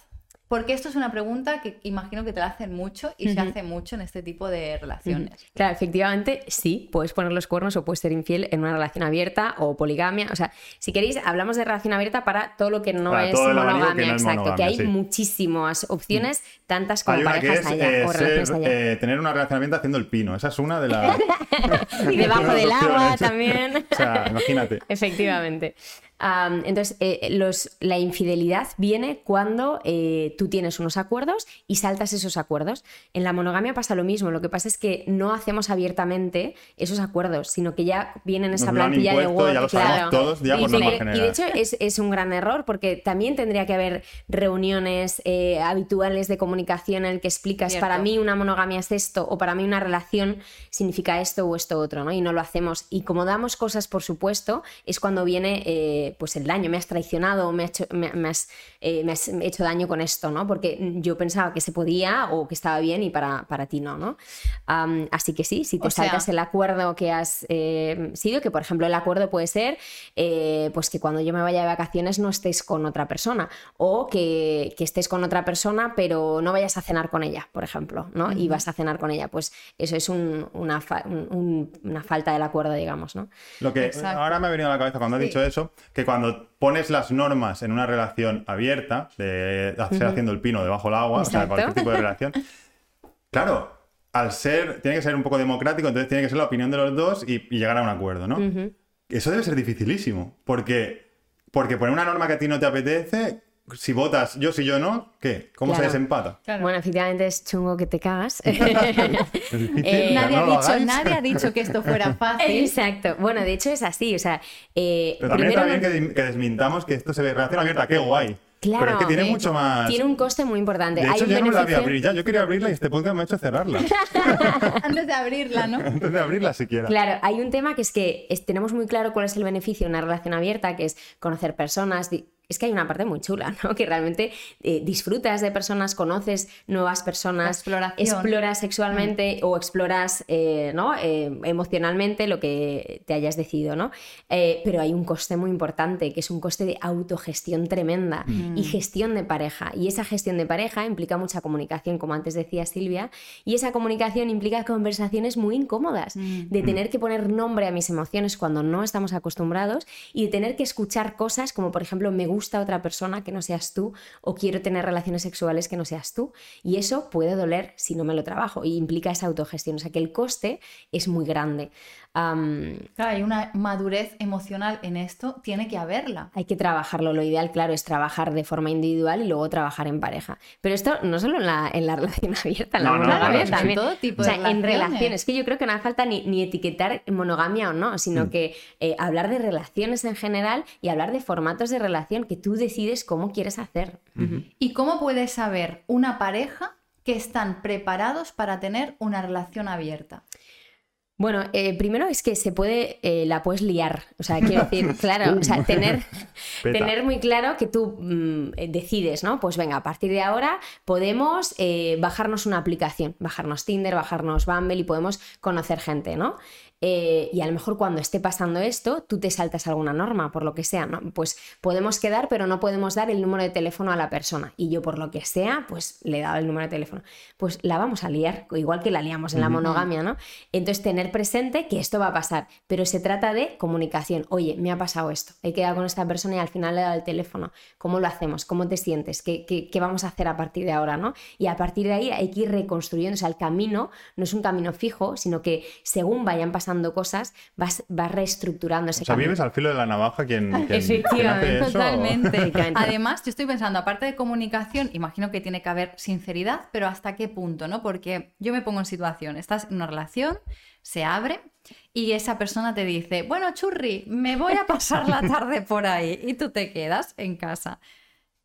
A: Porque esto es una pregunta que imagino que te la hacen mucho y se hace mucho en este tipo de relaciones.
C: Claro, efectivamente, sí, puedes poner los cuernos o puedes ser infiel en una relación abierta o poligamia. O sea, si queréis, hablamos de relación abierta para todo lo que no, es, monogamia, exacto, que hay muchísimas opciones, tantas como parejas allá o relaciones allá.
B: Eh, tener una relación abierta haciendo el pino, esa es una de las...
C: y debajo del agua también.
B: o sea, imagínate.
C: Efectivamente entonces, eh, los, la infidelidad viene cuando eh, tú tienes unos acuerdos y saltas esos acuerdos. En la monogamia pasa lo mismo, lo que pasa es que no hacemos abiertamente esos acuerdos, sino que ya vienen esa plantilla de Word.
B: claro.
C: y, de, hecho es, un gran error porque también tendría que haber reuniones eh, habituales de comunicación en el que explicas, para mí una monogamia es esto o para mí una relación significa esto o esto otro, ¿no? Y no lo hacemos. Y como damos cosas por supuesto, es cuando viene eh, pues el daño, me has traicionado, me, hecho, me, has, eh, me, has, hecho daño con esto, ¿no? Porque yo pensaba que se podía o que estaba bien y para, para ti no, ¿no? así que sí, si te saltas el acuerdo que has sido, que por ejemplo el acuerdo puede ser pues que cuando yo me vaya de vacaciones no estés con otra persona o que, que estés con otra persona pero no vayas a cenar con ella, por ejemplo, ¿no? Y vas a cenar con ella, pues eso es una, una falta del acuerdo, digamos, ¿no?
B: Lo que ahora me ha venido a la cabeza cuando has dicho eso, que cuando pones las normas en una relación abierta, de hacer haciendo el pino debajo del agua, o sea, cualquier tipo de relación, claro, al ser, tiene que ser un poco democrático, entonces tiene que ser la opinión de los dos y, llegar a un acuerdo, ¿no? Eso debe ser dificilísimo, porque, porque poner una norma que a ti no te apetece, si votas yo, si yo no, ¿qué? ¿Cómo se desempata?
C: Bueno, efectivamente es chungo que te cagas.
A: Eh, nadie, ha dicho, nadie, ha dicho, que esto fuera fácil.
C: Exacto. Bueno, de hecho es así. O sea,
B: eh, Pero también está bien que, desmintamos que esto se ve relación abierta. ¡Qué guay! Claro, Pero es que tiene mucho más.
C: Tiene un coste muy importante.
B: De hecho, yo no la voy a abrir ya. Yo quería abrirla y este podcast me ha hecho cerrarla.
A: Antes de abrirla, ¿no?
B: Antes de abrirla siquiera.
C: Claro, hay un tema que es que tenemos muy claro cuál es el beneficio de una relación abierta, que es conocer personas, es que hay una parte muy chula, ¿no? Que realmente eh, disfrutas de personas, conoces nuevas personas, exploras sexualmente mm. o exploras eh, ¿no? Eh, emocionalmente lo que te hayas decidido, ¿no? pero hay un coste muy importante, que es un coste de autogestión tremenda mm. y gestión de pareja. Y esa gestión de pareja implica mucha comunicación, como antes decía Silvia, y esa comunicación implica conversaciones muy incómodas, mm. de tener que poner nombre a mis emociones cuando no estamos acostumbrados y de tener que escuchar cosas como, por ejemplo, me gusta gusta otra persona que no seas tú o quiero tener relaciones sexuales que no seas tú. Y eso puede doler si no me lo trabajo y implica esa autogestión. O sea que el coste es muy grande.
A: claro, hay una madurez emocional en esto, tiene que haberla.
C: Hay que trabajarlo. Lo ideal, claro, es trabajar de forma individual y luego trabajar en pareja. Pero esto no solo en la, en la relación abierta, en la monogamia también.
A: En todo tipo o sea,
C: en relaciones. que yo creo que no hace falta ni, ni etiquetar monogamia o no, sino mm. que eh, hablar de relaciones en general y hablar de formatos de relación que tú decides cómo quieres hacer.
A: ¿Y cómo puedes saber una pareja que están preparados para tener una relación abierta?
C: Bueno, eh, primero es que se puede, eh, la puedes liar. O sea, quiero decir, claro, o sea, tener, tener muy claro que tú mm, decides, ¿no? Pues venga, a partir de ahora podemos eh, bajarnos una aplicación, bajarnos Tinder, bajarnos Bumble y podemos conocer gente, ¿no? Eh, y a lo mejor cuando esté pasando esto, tú te saltas alguna norma, por lo que sea, ¿no? Pues podemos quedar, pero no podemos dar el número de teléfono a la persona. Y yo, por lo que sea, pues le he dado el número de teléfono. Pues la vamos a liar, igual que la liamos en la monogamia, ¿no? Entonces, tener presente que esto va a pasar, pero se trata de comunicación. Oye, me ha pasado esto, he quedado con esta persona y al final le he dado el teléfono. ¿Cómo lo hacemos? ¿Cómo te sientes? ¿Qué, qué, vamos a hacer a partir de ahora, ¿no? Y a partir de ahí hay que ir reconstruyendo. O sea, el camino no es un camino fijo, sino que según vayan pasando cosas, vas, vas reestructurando ese
B: O sea, vives al filo de la navaja quien, quien,
A: totalmente. Además, yo estoy pensando, aparte de comunicación, imagino que tiene que haber sinceridad, pero ¿hasta qué punto? ¿no? Porque yo me pongo en situación, estás en una relación, se abre y esa persona te dice, bueno, churri, me voy a pasar la tarde por ahí y tú te quedas en casa.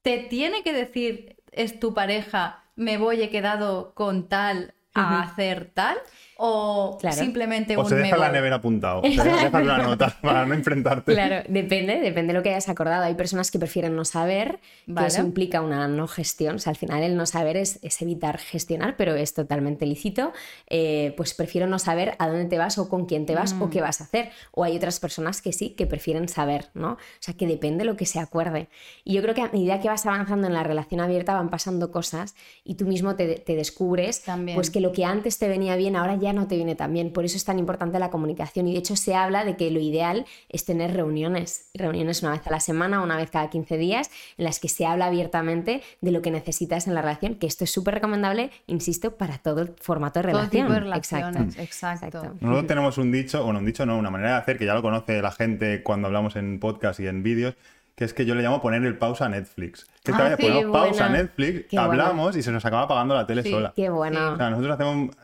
A: Te tiene que decir, es tu pareja, me voy, he quedado con tal a hacer tal o simplemente
B: o se deja la nevera apuntado, se deja una nota para no enfrentarte.
C: Claro, depende, depende de lo que hayas acordado. Hay personas que prefieren no saber, que eso implica una no gestión. O sea, al final el no saber es, evitar gestionar, pero es totalmente lícito. Eh, pues prefiero no saber a dónde te vas o con quién te vas o qué mm. vas a hacer. O hay otras personas que sí, que prefieren saber, ¿no? O sea, que depende de lo que se acuerde. Y yo creo que a medida que vas avanzando en la relación abierta van pasando cosas y tú mismo te, te descubres También. pues que lo que antes te venía bien ahora ya ya no te viene tan bien. Por eso es tan importante la comunicación. Y de hecho se habla de que lo ideal es tener reuniones, reuniones una vez a la semana, una vez cada 15 días, en las que se habla abiertamente de lo que necesitas en la relación, que esto es súper recomendable, insisto, para todo el formato de relación.
A: Exacto. Exacto.
B: Nosotros tenemos un dicho, bueno, un dicho no, una manera de hacer que ya lo conoce la gente cuando hablamos en podcast y en vídeos, que es que yo le llamo poner el pausa a Netflix. esta vez ponemos pausa Netflix, hablamos y se nos acaba apagando la tele sola.
C: Qué bueno.
B: O sea, nosotros hacemos,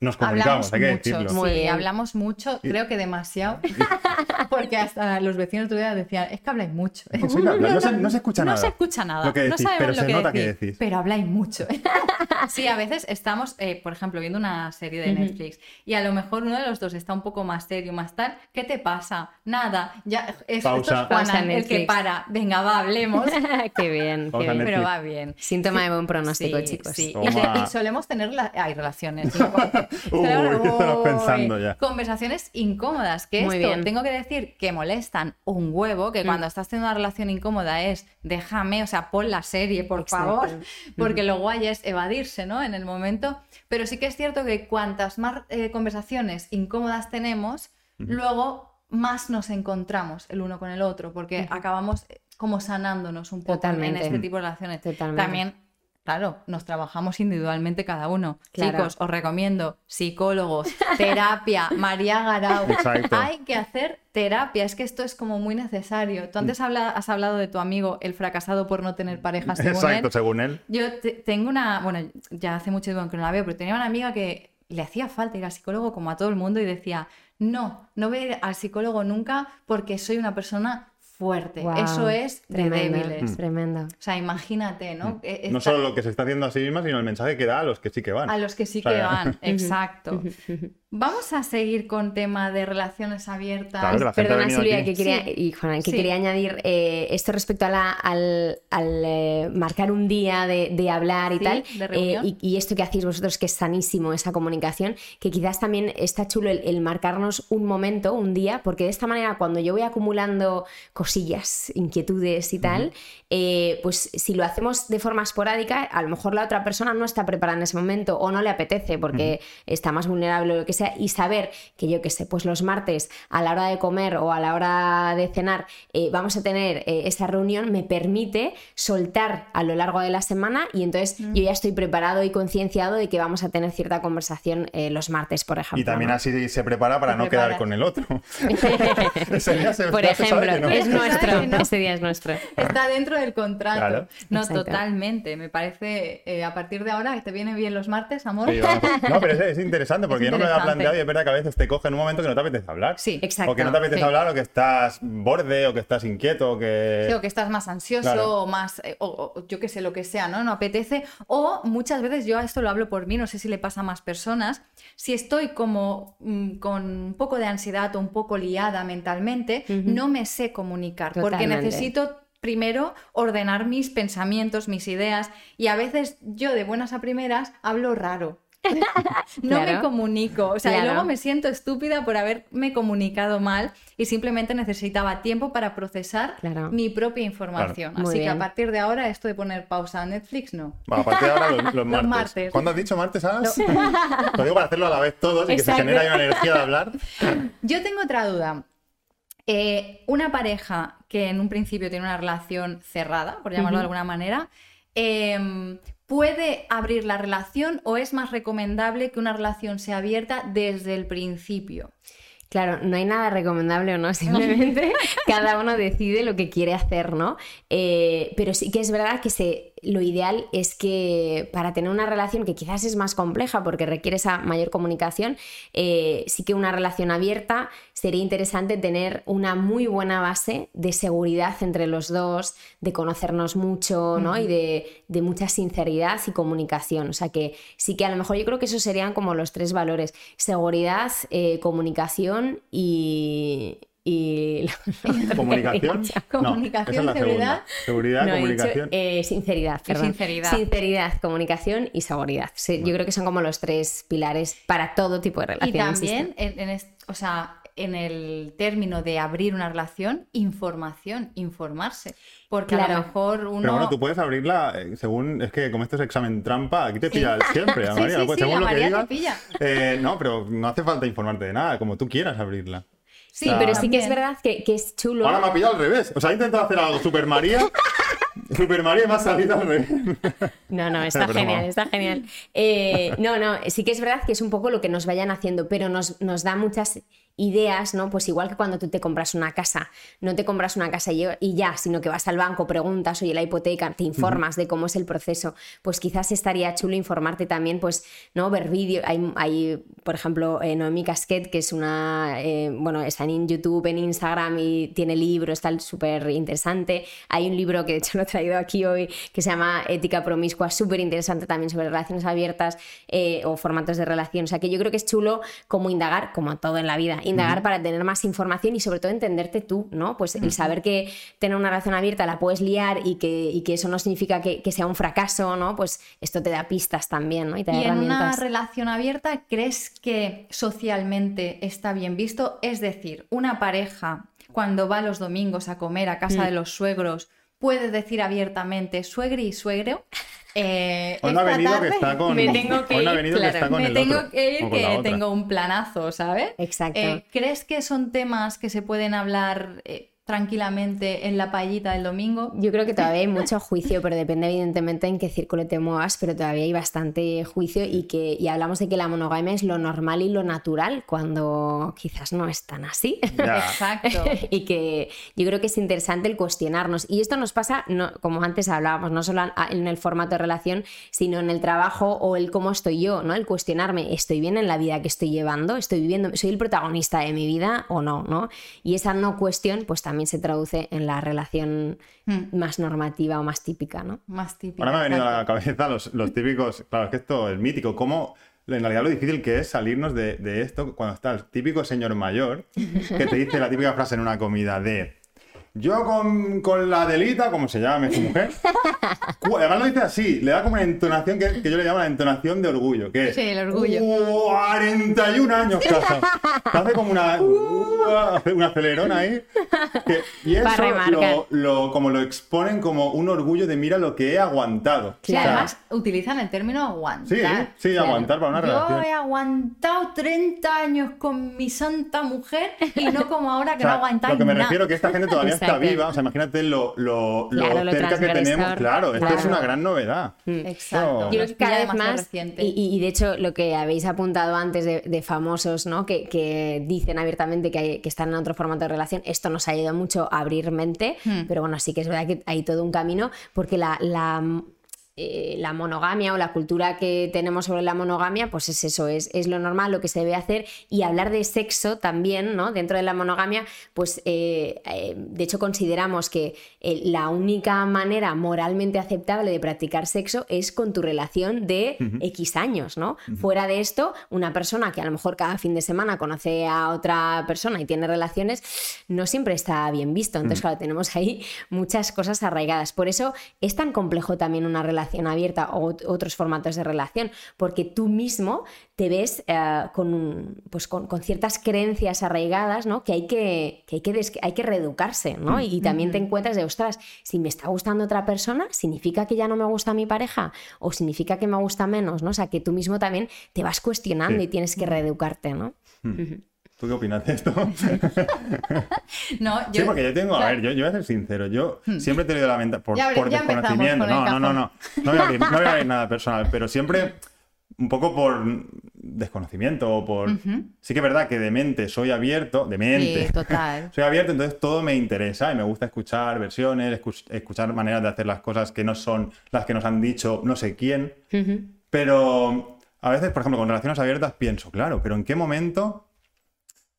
B: nos comunicamos, hay que decirlo.
A: Sí, hablamos mucho, creo que demasiado, porque hasta los vecinos de decían, es que habláis mucho.
B: No, se, escucha nada.
A: No se escucha nada.
B: Lo que decís, pero se nota que decís.
A: Pero habláis mucho. sí, a veces estamos, eh, por ejemplo, viendo una serie de Netflix y a lo mejor uno de los dos está un poco más serio, más tal. ¿Qué te pasa? Nada. Ya, es, Pausa. Esto es Juana, el que para. Venga, va, hablemos.
C: qué bien, qué bien.
A: Pero va bien.
C: Síntoma de buen pronóstico, chicos.
A: Sí. Y, solemos tener hay relaciones.
B: pensando ya.
A: Conversaciones incómodas, que Muy esto bien. tengo que decir que molestan un huevo, que mm. cuando estás teniendo una relación incómoda es déjame, o sea, pon la serie, por favor, porque lo guay es evadirse, ¿no? En el momento. Pero sí que es cierto que cuantas más eh, conversaciones incómodas tenemos, luego más nos encontramos el uno con el otro, porque acabamos eh, como sanándonos un poco en este tipo de relaciones. También Claro, nos trabajamos individualmente cada uno. Chicos, os recomiendo psicólogos, terapia, María Garau. Hay que hacer terapia, es que esto es como muy necesario. Tú antes has hablado de tu amigo, el fracasado por no tener pareja, según
B: Exacto, según él.
A: Yo tengo una, bueno, ya hace mucho tiempo que no la veo, pero tenía una amiga que le hacía falta ir al psicólogo como a todo el mundo y decía, no, no voy a ir al psicólogo nunca porque soy una persona fuerte. Eso es de débiles.
C: Mm. Tremendo. O
A: sea, imagínate, ¿no?
B: Mm. E-, no solo lo que se está haciendo a sí misma, sino el mensaje que da a los que sí que van.
A: A los que sí que van, exacto. Vamos a seguir con tema de relaciones abiertas.
C: Perdona, Silvia, que quería, y que quería añadir eh, esto respecto a la, al, eh, marcar un día de, hablar y tal. Eh, y, esto que hacéis vosotros, que es sanísimo esa comunicación, que quizás también está chulo el, marcarnos un momento, un día, porque de esta manera, cuando yo voy acumulando cosillas, inquietudes y tal, pues si lo hacemos de forma esporádica, a lo mejor la otra persona no está preparada en ese momento o no le apetece porque está más vulnerable o lo que sea y saber que yo que sé, pues los martes a la hora de comer o a la hora de cenar eh, vamos a tener eh, esa reunión, me permite soltar a lo largo de la semana y entonces yo ya estoy preparado y concienciado de que vamos a tener cierta conversación eh, los martes, por ejemplo.
B: Y también así se prepara para no quedar con el otro.
C: por ejemplo, es nuestro, ese día es nuestro.
A: Está dentro del contrato. No, totalmente. Me parece, a partir de ahora, que te vienen bien los martes, amor.
B: no, pero es, interesante porque yo no me da y es verdad que a veces te coge en un momento que no te apetece hablar.
A: Sí, exacto.
B: O que no te apetece hablar, o que estás borde, o que estás inquieto, o que.
A: o que estás más ansioso, o más. Eh, o, yo qué sé, lo que sea, ¿no? No apetece. O muchas veces, yo a esto lo hablo por mí, no sé si le pasa a más personas. Si estoy como mm, con un poco de ansiedad o un poco liada mentalmente, no me sé comunicar. Porque necesito primero ordenar mis pensamientos, mis ideas y a veces yo de buenas a primeras hablo raro. no me comunico. O sea, y luego me siento estúpida por haberme comunicado mal y simplemente necesitaba tiempo para procesar mi propia información. Así que a partir de ahora, esto de poner pausa a Netflix, no.
B: Bueno, a partir de ahora, los, martes. ¿Cuándo has dicho martes, Ana? Lo digo para hacerlo a la vez todos y que se genere una energía de hablar.
A: Yo tengo otra duda. Eh, una pareja que en un principio tiene una relación cerrada, por llamarlo de alguna manera, eh, puede abrir la relación o es más recomendable que una relación sea abierta desde el principio?
C: Claro, no hay nada recomendable o no, simplemente cada uno decide lo que quiere hacer, ¿no? Eh, pero sí que es verdad que se, lo ideal es que para tener una relación que quizás es más compleja porque requiere esa mayor comunicación, eh, sí que una relación abierta sería interesante tener una muy buena base de seguridad entre los dos, de conocernos mucho, ¿no? Y de, mucha sinceridad y comunicación. O sea que sí que a lo mejor yo creo que esos serían como los tres valores. Seguridad, eh, comunicación y, y
B: comunicación
A: comunicación seguridad
B: seguridad comunicación
C: eh, sinceridad perdón.
A: sinceridad
C: sinceridad comunicación y seguridad yo creo que son como los tres pilares para todo tipo de relaciones
A: y también en, o sea en el término de abrir una relación, información, informarse. Porque a lo mejor uno.
B: Pero bueno, tú puedes abrirla eh, según. Es que como esto es examen trampa, aquí te pilla siempre, a María. según lo que digas. Eh, no, pero no hace falta informarte de nada, como tú quieras abrirla.
C: Sí, pero sí que es verdad que, es chulo.
B: Ahora me ha pillado al revés. O sea, ha intentado hacer algo Super María Super María me ha salido
C: No, no, está genial, está genial. Eh, no, no, sí que es verdad que es un poco lo que nos vayan haciendo, pero nos, nos da muchas ideas, ¿no? Pues igual que cuando tú te compras una casa, no te compras una casa y ya, sino que vas al banco, preguntas, oye, la hipoteca, te informas de cómo es el proceso, pues quizás estaría chulo informarte también, pues, ¿no? Ver vídeos, hay, hay, por ejemplo, eh, Noemi Casquet, que es una, eh, bueno, está en YouTube, en Instagram y tiene libros, está súper interesante. Hay un libro que de hecho lo he traído aquí hoy, que se llama Ética Promiscua, súper interesante también sobre relaciones abiertas eh, o formatos de relación. O sea, que yo creo que es chulo como indagar, como todo en la vida, indagar para tener más información y sobre todo entenderte tú, ¿no? Pues el saber que tener una relación abierta la puedes liar y que, que eso no significa que, sea un fracaso, ¿no? Pues esto te da pistas también, ¿no?
A: Y,
C: te
A: en una relación abierta crees que socialmente está bien visto? Es decir, una pareja cuando va los domingos a comer a casa mm. de los suegros puede decir abiertamente suegri y suegro
B: eh, hoy no ha venido que está con.
A: Me tengo que ir, me tengo que ir que tengo un planazo, ¿sabes?
C: Exacto. Eh,
A: ¿Crees que son temas que se pueden hablar eh, tranquilamente en la payita del domingo.
C: Yo creo que todavía hay mucho juicio, pero depende evidentemente en qué círculo te muevas, pero todavía hay bastante juicio y que y hablamos de que la monogamia es lo normal y lo natural cuando quizás no es tan así.
A: Exacto.
C: y que yo creo que es interesante el cuestionarnos. Y esto nos pasa, no, como antes hablábamos, no solo en el formato de relación, sino en el trabajo o el cómo estoy yo, ¿no? El cuestionarme, ¿estoy bien en la vida que estoy llevando? ¿Estoy viviendo? ¿Soy el protagonista de mi vida o no? ¿no? Y esa no cuestión, pues también también se traduce en la relación hmm. más normativa o más típica, ¿no?
A: Más típica.
B: Ahora me ha venido a la cabeza los, típicos, claro, es que esto es mítico, cómo en realidad lo difícil que es salirnos de, de esto cuando está el típico señor mayor que te dice la típica frase en una comida de yo con, con, la delita, como se llama mi mujer, además lo dice así, le da como una entonación que, que, yo le llamo la entonación de orgullo, que es
A: sí, el orgullo.
B: 41 años casa. hace como una, uh, una acelerona ahí. y eso lo, lo, como lo exponen como un orgullo de mira lo que he aguantado.
A: Sí, además utilizan el término aguantar.
B: Sí, sí, aguantar para una relación.
A: Yo he aguantado 30 años con mi santa mujer y no como ahora que no aguantáis
B: Lo que me refiero que esta gente todavía está viva. O sea, imagínate lo, lo, cerca que tenemos. Claro, esto es una gran novedad.
A: Mm. Exacto.
C: Yo creo que cada vez más. Y, de hecho, lo que habéis apuntado antes de, famosos, ¿no? Que, que, dicen abiertamente que, que, están en otro formato de relación, esto nos ha ayudado mucho a abrir mente. Hmm. Pero bueno, sí que es verdad que hay todo un camino, porque la, la eh, la monogamia o la cultura que tenemos sobre la monogamia, pues es eso, es, es, lo normal, lo que se debe hacer. Y hablar de sexo también, ¿no? Dentro de la monogamia, pues eh, eh, de hecho consideramos que la única manera moralmente aceptable de practicar sexo es con tu relación de X años, ¿no? Fuera de esto, una persona que a lo mejor cada fin de semana conoce a otra persona y tiene relaciones, no siempre está bien visto. Entonces, claro, tenemos ahí muchas cosas arraigadas. Por eso es tan complejo también una relación abierta o otros formatos de relación, porque tú mismo te ves eh, con, pues con, ciertas creencias arraigadas ¿no? que, hay que, hay, que hay que reeducarse, ¿no? Y, también te encuentras de, ostras, si me está gustando otra persona, ¿significa que ya no me gusta mi pareja? ¿O significa que me gusta menos? ¿no? O sea, que tú mismo también te vas cuestionando y tienes que reeducarte, ¿no?
B: ¿Tú qué opinas de esto?
A: no,
B: yo, sí, porque yo tengo, a ver, yo, yo, voy a ser sincero, yo hmm. siempre he tenido la mente por, por desconocimiento, no, no, no, no, no voy, a abrir, no voy a abrir nada personal, pero siempre un poco por desconocimiento o por... Sí que es verdad que de mente soy abierto, de mente.
A: Sí, total.
B: soy abierto, entonces todo me interesa y me gusta escuchar versiones, escuchar maneras de hacer las cosas que no son las que nos han dicho no sé quién. Pero a veces, por ejemplo, con relaciones abiertas pienso, claro, pero ¿en qué momento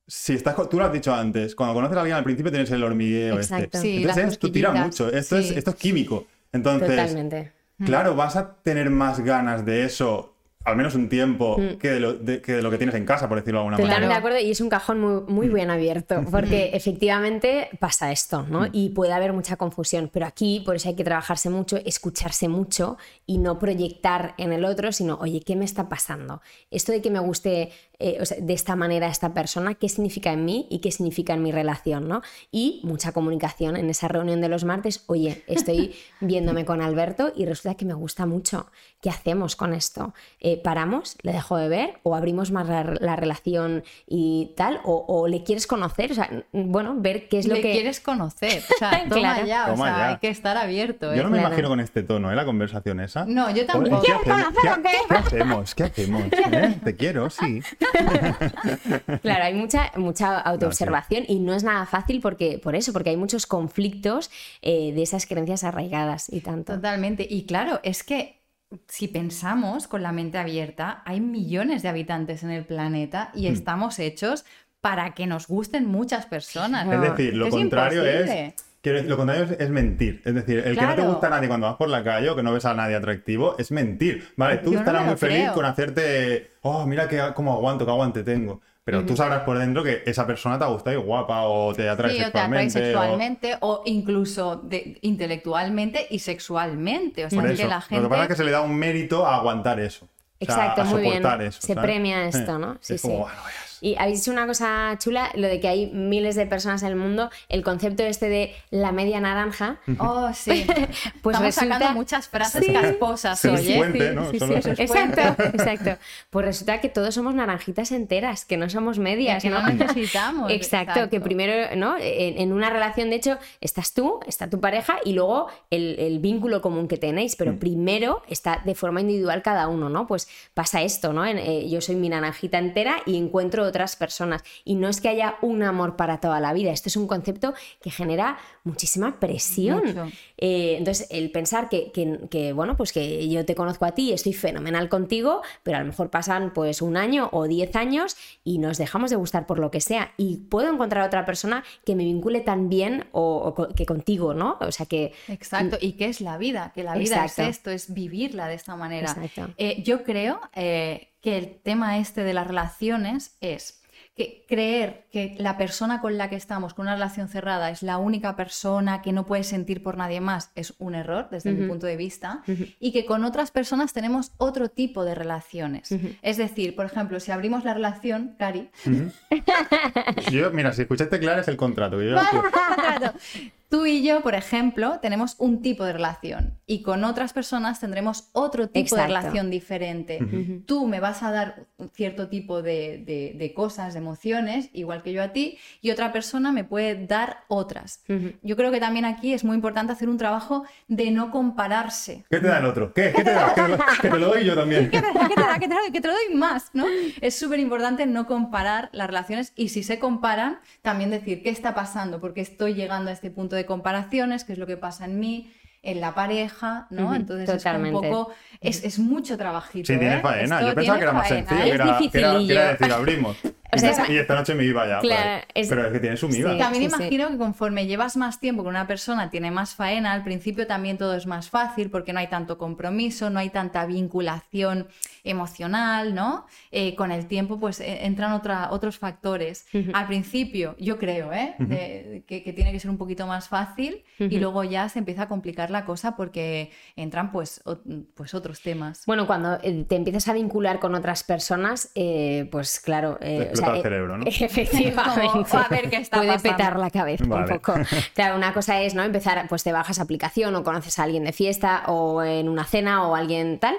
B: si estás, tú lo has dicho antes, cuando conoces a alguien al principio tienes el hormigueo este.
C: Exacto.
B: este. Entonces tú tiras mucho. Esto, es, esto es químico. Entonces,
C: Totalmente.
B: claro, vas a tener más ganas de eso al menos un tiempo mm. que, de lo, que, lo, que tienes en casa, por decirlo de alguna manera.
C: Totalmente de acuerdo, y es un cajón muy, muy bien abierto, porque efectivamente pasa esto, ¿no? Mm. Y puede haber mucha confusión, pero aquí por eso hay que trabajarse mucho, escucharse mucho y no proyectar en el otro, sino, oye, ¿qué me está pasando? Esto de que me guste eh, de esta manera esta persona, qué significa en mí y qué significa en mi relación, ¿no? Y mucha comunicación en esa reunión de los martes, oye, estoy viéndome con Alberto y resulta que me gusta mucho, ¿qué hacemos con esto? Eh, eh, paramos, le dejo de ver o abrimos más la, relación y tal, o, le quieres conocer, o sea, bueno, ver qué es lo
A: que... quieres conocer, o sea, toma ya, o sea, hay que estar abierto.
B: Yo no me imagino con este tono, ¿eh? La conversación esa.
A: No, yo tampoco.
C: ¿Quieres conocer
B: o qué? ¿Qué hacemos? ¿Qué hacemos? ¿Eh? Te quiero, sí.
C: claro, hay mucha, mucha autoobservación y no es nada fácil porque, por eso, porque hay muchos conflictos eh, de esas creencias arraigadas y tanto.
A: Totalmente. Y claro, es que si pensamos con la mente abierta, hay millones de habitantes en el planeta y hmm. estamos hechos para que nos gusten muchas personas.
B: Es decir, lo contrario es lo contrario es, mentir. Es decir, el que no te gusta a nadie cuando vas por la calle o que no ves a nadie atractivo es mentir. Vale, tú estarás muy feliz con hacerte, oh, mira que, cómo aguanto, qué aguante tengo. Pero tú sabrás por dentro que esa persona te ha gustado y guapa o te atrae sí, sexualmente.
A: O te atrae sexualmente o, incluso intelectualmente y sexualmente. O sea, que la gente...
B: Lo que pasa es que se le da un mérito a aguantar eso.
C: Exacto, muy bien. se premia esto, ¿no?
B: Sí, sí.
C: Y habéis dicho una cosa chula, lo de que hay miles de personas en el mundo, el concepto este de la media naranja.
A: Oh, sí. pues Estamos sacando muchas frases casposas hoy,
B: ¿eh?
C: exacto, exacto. Pues resulta que todos somos naranjitas enteras, que no somos medias.
A: que no, necesitamos.
C: Exacto, que primero, ¿no? En, una relación, de hecho, estás tú, está tu pareja y luego el, vínculo común que tenéis, pero mm. primero está de forma individual cada uno, ¿no? Pues pasa esto, ¿no? Eh, yo soy mi naranjita entera y encuentro otras personas. Y no es que haya un amor para toda la vida, esto es un concepto que genera muchísima presión. Eh, entonces, el pensar que, bueno, pues que yo te conozco a ti, estoy fenomenal contigo, pero a lo mejor pasan pues un año o diez años y nos dejamos de gustar por lo que sea. Y puedo encontrar otra persona que me vincule tan bien o, que contigo, ¿no? O sea que...
A: Exacto, y que es la vida, que la vida es esto, es vivirla de esta manera. Eh, yo creo eh, que el tema este de las relaciones es que creer que la persona con la que estamos, con una relación cerrada, es la única persona que no puede sentir por nadie más, es un error desde mi punto de vista, y que con otras personas tenemos otro tipo de relaciones. Es decir, por ejemplo, si abrimos la relación, Cari.
B: yo, mira, si escuchaste claro es el contrato. Yo...
A: Tú y yo, por ejemplo, tenemos un tipo de relación y con otras personas tendremos otro tipo de relación diferente. Tú me vas a dar cierto tipo de, cosas, de emociones, igual que yo a ti, y otra persona me puede dar otras. Yo creo que también aquí es muy importante hacer un trabajo de no compararse.
B: ¿Qué te da el otro? ¿Qué? ¿Qué te da? Que te lo doy yo también.
A: ¿Qué te da? ¿Qué te da? ¿Qué te doy? Que te lo doy más, ¿no? Es súper importante no comparar las relaciones y si se comparan, también decir qué está pasando, porque estoy llegando a este punto de comparaciones, qué es lo que pasa en mí, en la pareja, ¿no? Entonces es un poco, es, mucho trabajito.
B: Sí, tiene
A: ¿eh?
B: faena. Yo pensaba que era más sencillo, que era, que, era, decir, abrimos. Y esta noche me iba ya. pero es que tiene su miga.
A: también imagino que conforme llevas más tiempo con una persona, tiene más faena, al principio también todo es más fácil porque no hay tanto compromiso, no hay tanta vinculación emocional, ¿no? Eh, con el tiempo pues e, entran otra, otros factores. Al principio, yo creo, ¿eh? que, tiene que ser un poquito más fácil y luego ya se empieza a complicar la cosa porque entran pues, pues otros temas.
C: Bueno, cuando eh, te empiezas a vincular con otras personas, eh, pues claro...
B: el cerebro, ¿no?
C: Efectivamente. a ver qué está Puede petar la cabeza un poco. Claro, una cosa es, ¿no? Empezar, pues te bajas aplicación o conoces a alguien de fiesta o en una cena o alguien tal,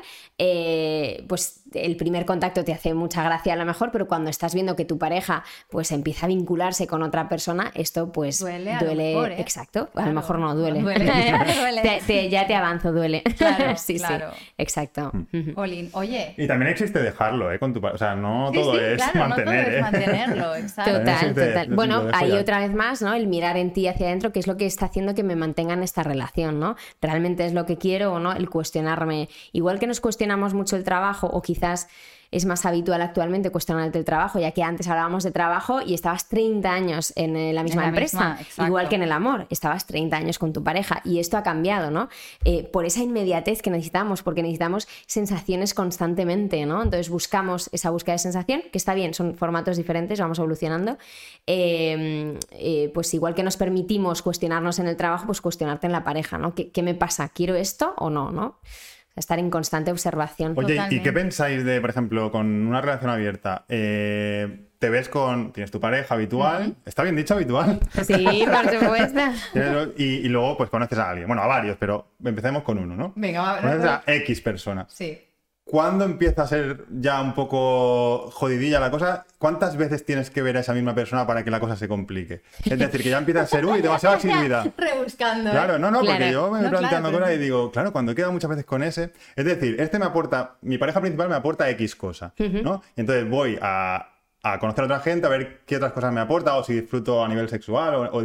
C: pues el primer contacto te hace mucha gracia a lo mejor, pero cuando estás viendo que tu pareja pues empieza a vincularse con otra persona, esto pues duele. duele ¿eh? Exacto, a lo mejor no duele. ya te avanzo, duele.
A: Claro, sí, claro.
C: sí. Exacto.
A: Mm. oye.
B: Y también existe dejarlo, ¿eh? Con tu O sea, no todo es mantener.
A: ¿eh? mantenerlo, exacto.
C: Total, total. Bueno, ahí otra vez más, ¿no? El mirar en ti hacia adentro, que es lo que está haciendo que me mantenga en esta relación, ¿no? ¿Realmente es lo que quiero o no? El cuestionarme. Igual que nos cuestionamos mucho el trabajo o quizás quizás es más habitual actualmente cuestionarte el trabajo, ya que antes hablábamos de trabajo y estabas 30 años en eh, la misma empresa, igual que en el amor, estabas 30 años con tu pareja y esto ha cambiado, ¿no? Eh, por esa inmediatez que necesitamos, porque necesitamos sensaciones constantemente, ¿no? Entonces buscamos esa búsqueda de sensación, que está bien, son formatos diferentes, vamos evolucionando, em, eh, pues igual que nos permitimos cuestionarnos en el trabajo, pues cuestionarte en la pareja, ¿no? ¿Qué, qué me pasa? ¿Quiero esto o no? ¿no? Estar en constante observación.
B: Oye, ¿y qué pensáis de, por ejemplo, con una relación abierta? Eh, te ves con. Tienes tu pareja habitual. ¿Está bien dicho habitual?
C: Sí, por supuesto.
B: y, luego, pues conoces a alguien. Bueno, a varios, pero empecemos con uno, ¿no?
A: Venga,
B: Conoces a X persona.
A: Sí.
B: ¿Cuándo empieza a ser ya un poco jodidilla la cosa? ¿Cuántas veces tienes que ver a esa misma persona para que la cosa se complique? Es decir, que ya empieza a ser, uy, demasiada accesibilidad.
A: Rebuscando. ¿eh?
B: Claro, no, no, porque yo me voy planteando cosas y digo, claro, cuando he quedado muchas veces con ese, es decir, este me aporta, mi pareja principal me aporta X cosa, ¿no? Y entonces voy a, conocer a otra gente, a ver qué otras cosas me aporta, o si disfruto a nivel sexual, o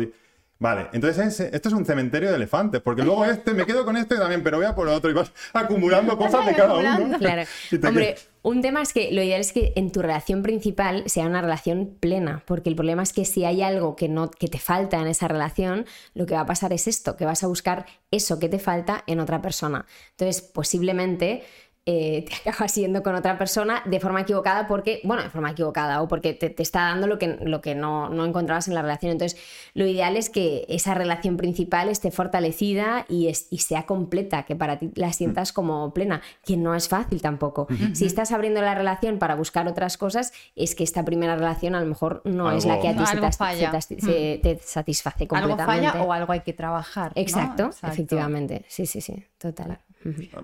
B: Vale, entonces esto es un cementerio de elefantes, porque luego este, me quedo con este también, pero voy a por otro y vas acumulando cosas de cada uno.
C: Claro. Hombre, un tema es que lo ideal es que en tu relación principal sea una relación plena, porque el problema es que si hay algo que, no, que te falta en esa relación, lo que va a pasar es esto, que vas a buscar eso que te falta en otra persona. Entonces, posiblemente eh, te acabas yendo con otra persona de forma equivocada porque, bueno, de forma equivocada o porque te, está dando lo que, lo que no, no, encontrabas en la relación. Entonces, lo ideal es que esa relación principal esté fortalecida y, es, y sea completa, que para ti la sientas como plena, que no es fácil tampoco. Si estás abriendo la relación para buscar otras cosas, es que esta primera relación a lo mejor no es la que a ti se, te, te, satisface completamente.
A: Algo falla o algo hay que trabajar.
C: Exacto, efectivamente. Sí, sí, sí, total.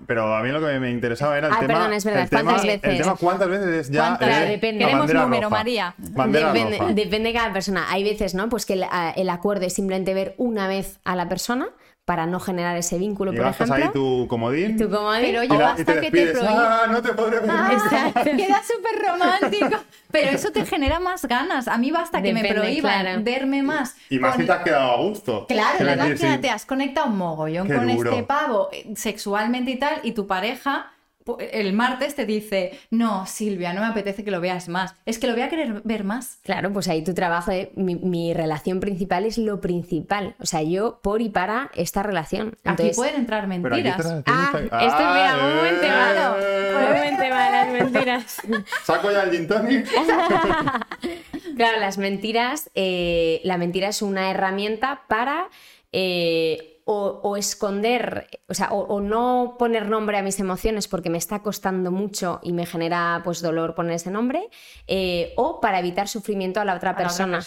B: Pero a mí lo que me interesaba era el
C: ah,
B: tema.
C: Perdón, es verdad.
B: ¿Cuántas
C: veces?
B: El tema cuántas veces es ya.
A: depende. Queremos número, María.
C: Depende, depende, de cada persona. Hay veces, ¿no? Pues que el, el acuerdo es simplemente ver una vez a la persona para no generar ese vínculo, por ejemplo.
B: ahí tu comodín.
C: Tu comodín.
A: Pero yo hasta que te
B: Ah, no te podré ver ah,
A: Queda súper romántico. Pero eso te genera más ganas. A mí basta que me prohíban verme más.
B: Y más si te has quedado a gusto.
A: Claro, además te has conectado un mogollón con este pavo eh, sexualmente y tal, y tu pareja el martes te dice, no, Silvia, no me apetece que lo veas más. Es que lo voy a querer ver más.
C: Claro, pues ahí tu trabajo, de, mi, relación principal es lo principal. O sea, yo por y para esta relación.
A: aquí pueden entrar mentiras.
C: Ah, esto, mira, un momento malo. Un las mentiras.
B: ¿Saco ya el gin tonic?
C: claro, las mentiras, eh, la mentira es una herramienta para... Eh, o, esconder, o sea, o, no poner nombre a mis emociones porque me está costando mucho y me genera pues dolor poner ese nombre, eh, o para evitar sufrimiento a la otra, persona.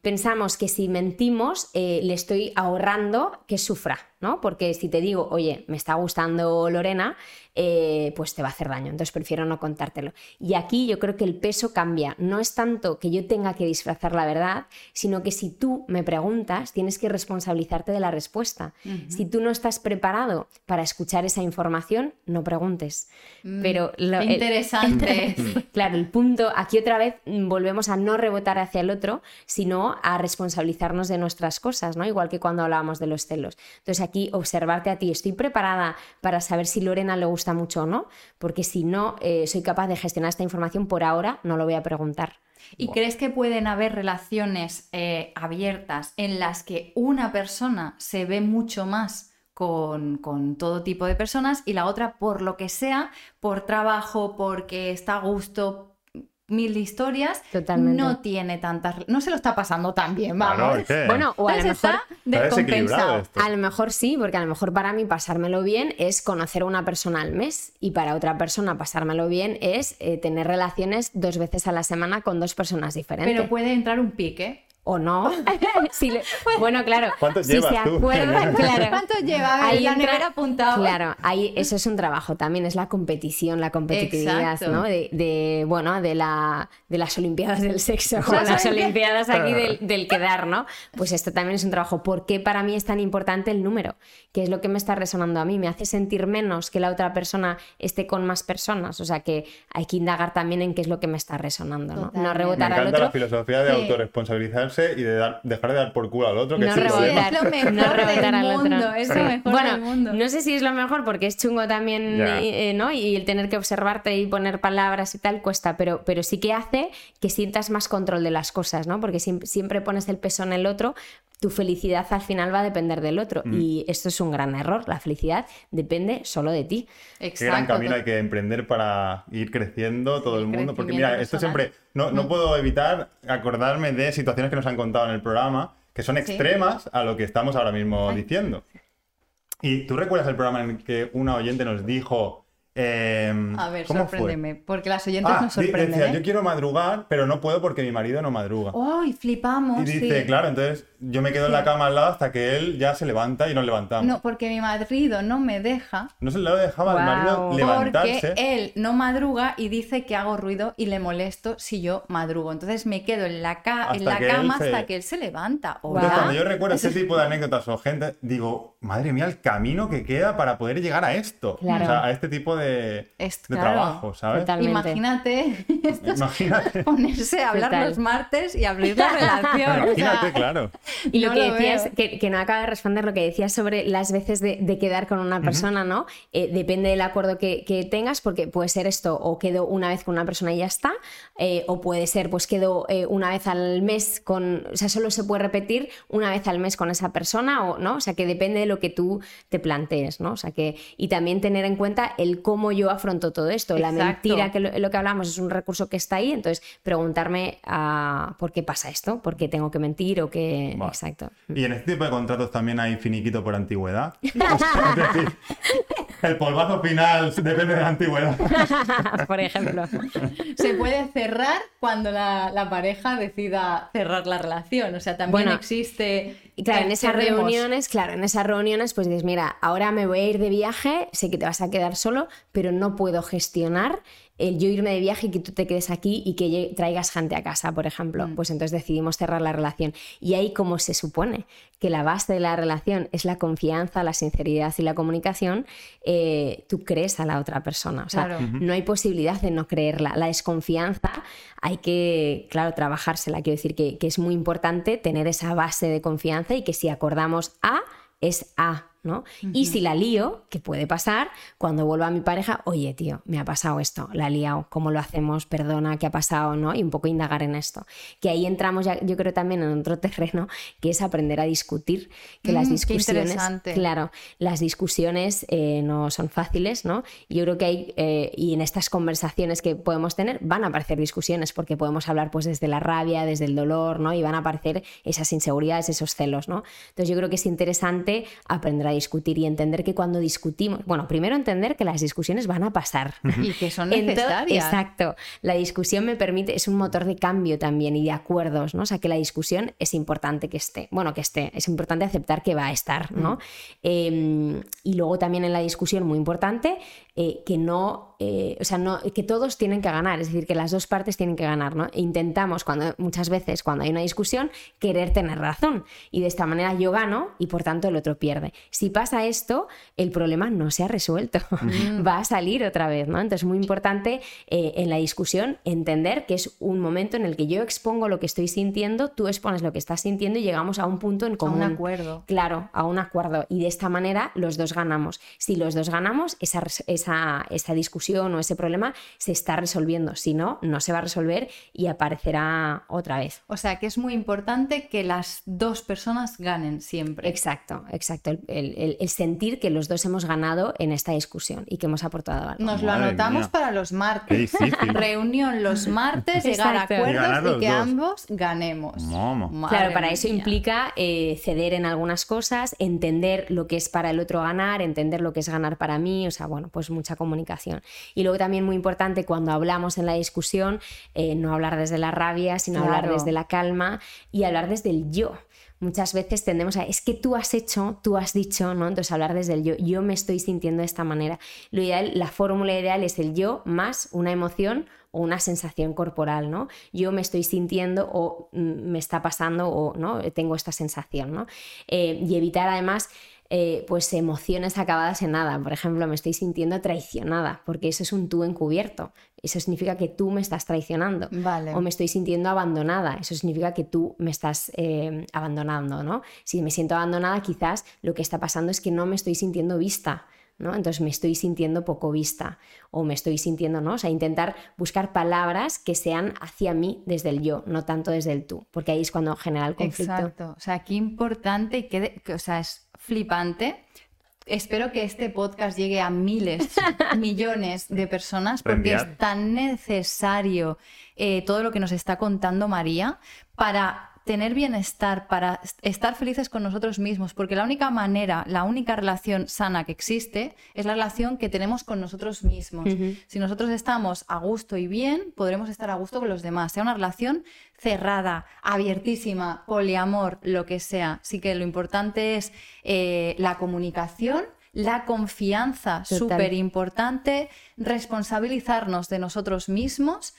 C: Pensamos que si mentimos eh, le estoy ahorrando que sufra, ¿no? Porque si te digo, oye, me está gustando Lorena, eh, pues te va a hacer daño. Entonces prefiero no contártelo. Y aquí yo creo que el peso cambia. No es tanto que yo tenga que disfrazar la verdad, sino que si tú me preguntas, tienes que responsabilizarte de la respuesta. Si tú no estás preparado para escuchar esa información, no preguntes. Mm, Pero
A: lo, interesante.
C: claro, el punto, aquí otra vez volvemos a no rebotar hacia el otro, sino a responsabilizarnos de nuestras cosas, ¿no? Igual que cuando hablábamos de los celos. Entonces aquí observarte a ti, estoy preparada para saber si Lorena le gusta mucho o no, porque si no eh, soy capaz de gestionar esta información por ahora, no lo voy a preguntar.
A: ¿Y crees que pueden haber relaciones eh, abiertas en las que una persona se ve mucho más con, con, todo tipo de personas y la otra, por lo que sea, por trabajo, porque está a gusto, mil historias, no tiene tantas, no se lo está pasando tan bien, vamos.
C: bueno, o a lo mejor
A: descompensado.
C: A lo mejor sí, porque a lo mejor para mí pasármelo bien es conocer a una persona al mes y para otra persona pasármelo bien es eh, tener relaciones dos veces a la semana con dos personas diferentes.
A: Pero puede entrar un pique
C: o no. bueno, claro.
B: ¿Cuántos si se
A: acuerdan, claro. ¿Cuántos lleva? Ahí la nevera apuntado.
C: Claro, ahí eso es un trabajo también, es la competición, la competitividad, ¿no? De, bueno, de, la, de las Olimpiadas del sexo, o las Olimpiadas aquí del, quedar, ¿no? Pues esto también es un trabajo. ¿Por qué para mí es tan importante el número? ¿Qué es lo que me está resonando a mí? ¿Me hace sentir menos que la otra persona esté con más personas? O sea que hay que indagar también en qué es lo que me está resonando, ¿no? No rebotar
B: me
C: al otro.
B: la filosofía de autorresponsabilizarse y de dejar de dar por culo al otro. Que
C: no, rebotar, es lo mejor no rebotar al otro. Es lo mejor bueno, del mundo. no sé si es lo mejor porque es chungo también, eh, ¿no? Y el tener que observarte y poner palabras y tal cuesta, pero, pero sí que hace que sientas más control de las cosas, ¿no? Porque siempre pones el peso en el otro, tu felicidad al final va a depender del otro. Mm. Y esto es un gran error. La felicidad depende solo de ti.
B: Exacto. Qué gran camino hay que emprender para ir creciendo todo el mundo. Porque mira, esto siempre. No, no, mm. puedo evitar acordarme de situaciones que nos han contado en el programa que son extremas a lo que estamos ahora mismo diciendo. Y tú recuerdas el programa en el que una oyente nos dijo Em,
A: a ver, sorpréndeme, porque las oyentes ah, nos sorprenden. Decía,
B: ¿eh? yo quiero madrugar, pero no puedo porque mi marido no madruga.
A: ¡Ay, flipamos!
B: Y dice, claro, entonces yo me quedo en la cama al lado hasta que él ya se levanta y nos levantamos.
A: No, porque mi marido no me deja.
B: No se le dejaba al marido levantarse.
A: Porque él no madruga y dice que hago ruido y le molesto si yo madrugo. Entonces me quedo en la, en la cama hasta que él se levanta.
B: cuando yo recuerdo ese tipo de anécdotas o gente, digo, madre mía, el camino que queda para poder llegar a esto. O sea, a este tipo de de trabajo, ¿sabes?
A: Imagínate, ponerse a hablar los martes y abrir la relación.
B: Imagínate, claro.
C: Y lo que decías, que, no acaba de responder lo que decías sobre las veces de, quedar con una persona, ¿no? Eh, depende del acuerdo que, tengas, porque puede ser esto, o quedo una vez con una persona y ya está, eh, o puede ser, pues quedo eh, una vez al mes con, o sea, solo se puede repetir una vez al mes con esa persona, o no, o sea, que depende de lo que tú te plantees, ¿no? O sea, que, y también tener en cuenta el cómo yo afronto todo esto. La mentira, que lo, que hablamos, es un recurso que está ahí, entonces preguntarme a por qué pasa esto, por qué tengo que mentir o qué... Exacto.
B: ¿Y en este tipo de contratos también hay finiquito por antigüedad? el polvazo final depende de la antigüedad.
C: por ejemplo.
A: Se puede cerrar cuando la, pareja decida cerrar la relación, o sea, también existe...
C: Claro, en esas reuniones, claro, en esas reuniones pues dices, mira, ahora me voy a ir de viaje, sé que te vas a quedar solo, pero no puedo gestionar el yo irme de viaje y que tú te quedes aquí y que traigas gente a casa, por ejemplo. Mm. Pues entonces decidimos cerrar la relación. Y ahí como se supone que la base de la relación es la confianza, la sinceridad y la comunicación, eh, tú crees a la otra persona. O sea, no hay posibilidad de no creerla. La desconfianza hay que, claro, trabajársela. Quiero decir que, que es muy importante tener esa base de confianza y que si acordamos A, es A y si la lío, que puede pasar, cuando vuelva a mi pareja, oye, tío, me ha pasado esto, la he liado, ¿cómo lo hacemos? Perdona, ¿qué ha pasado? ¿no? Y un poco indagar en esto. Que ahí entramos, ya, yo creo también en otro terreno, que es aprender a discutir, que las mm, discusiones, claro, las discusiones eh, no son fáciles, ¿no? Yo creo que hay, eh, y en estas conversaciones que podemos tener, van a aparecer discusiones, porque podemos hablar pues desde la rabia, desde el dolor, ¿no? Y van a aparecer esas inseguridades, esos celos, ¿no? Entonces yo creo que es interesante aprender a discutir y entender que cuando discutimos, bueno, primero entender que las discusiones van a pasar.
A: Y que son necesarias.
C: exacto. La discusión me permite, es un motor de cambio también y de acuerdos, ¿no? O sea, que la discusión es importante que esté. Bueno, que esté, es importante aceptar que va a estar, ¿no? Em, y luego también en la discusión, muy importante, eh, que no, eh, o sea, no, que todos tienen que ganar, es decir, que las dos partes tienen que ganar, ¿no? E intentamos cuando, muchas veces cuando hay una discusión querer tener razón y de esta manera yo gano y por tanto el otro pierde. Si pasa esto, el problema no se ha resuelto, mm. va a salir otra vez, ¿no? Entonces es muy importante eh, en la discusión entender que es un momento en el que yo expongo lo que estoy sintiendo, tú expones lo que estás sintiendo y llegamos a un punto en común.
A: A un acuerdo.
C: Claro, a un acuerdo y de esta manera los dos ganamos. Si los dos ganamos, esa, esa, discusión o ese problema se está resolviendo. Si no, no se va a resolver y aparecerá otra vez.
A: O sea que es muy importante que las dos personas ganen siempre.
C: Exacto, exacto. El, sentir que los dos hemos ganado en esta discusión y que hemos aportado algo.
A: Nos lo anotamos para los martes. Reunión los martes, llegar a acuerdos y que ambos ganemos.
C: Claro, para eso implica eh, ceder en algunas cosas, entender lo que es para el otro ganar, entender lo que es ganar para mí. O sea, bueno, pues mucha comunicación. Y luego también muy importante cuando hablamos en la discusión, eh, no hablar desde la rabia, sino hablar desde la calma y hablar desde el yo muchas veces tendemos a, es que tú has hecho, tú has dicho, ¿no? Entonces hablar desde el yo, yo me estoy sintiendo de esta manera. Lo ideal, la fórmula ideal es el yo más una emoción o una sensación corporal, ¿no? Yo me estoy sintiendo o mm, me está pasando o no tengo esta sensación, ¿no? Eh, y evitar además eh, pues emociones acabadas en nada. Por ejemplo, me estoy sintiendo traicionada, porque eso es un tú encubierto. Eso significa que tú me estás traicionando. O me estoy sintiendo abandonada. Eso significa que tú me estás eh, abandonando, ¿no? Si me siento abandonada, quizás lo que está pasando es que no me estoy sintiendo vista. ¿No? Entonces me estoy sintiendo poco vista o me estoy sintiendo, ¿no? O sea, intentar buscar palabras que sean hacia mí desde el yo, no tanto desde el tú, porque ahí es cuando genera el conflicto.
A: Exacto, o sea, qué importante y qué, o sea, es flipante. Espero que este podcast llegue a miles, millones de personas porque es tan necesario eh, todo lo que nos está contando María para tener bienestar, para estar felices con nosotros mismos, porque la única manera, la única relación sana que existe es la relación que tenemos con nosotros mismos. Si nosotros estamos a gusto y bien, podremos estar a gusto con los demás. Sea una relación cerrada, abiertísima, poliamor, lo que sea. Así que lo importante es eh, la comunicación la confianza, súper importante, responsabilizarnos de nosotros mismos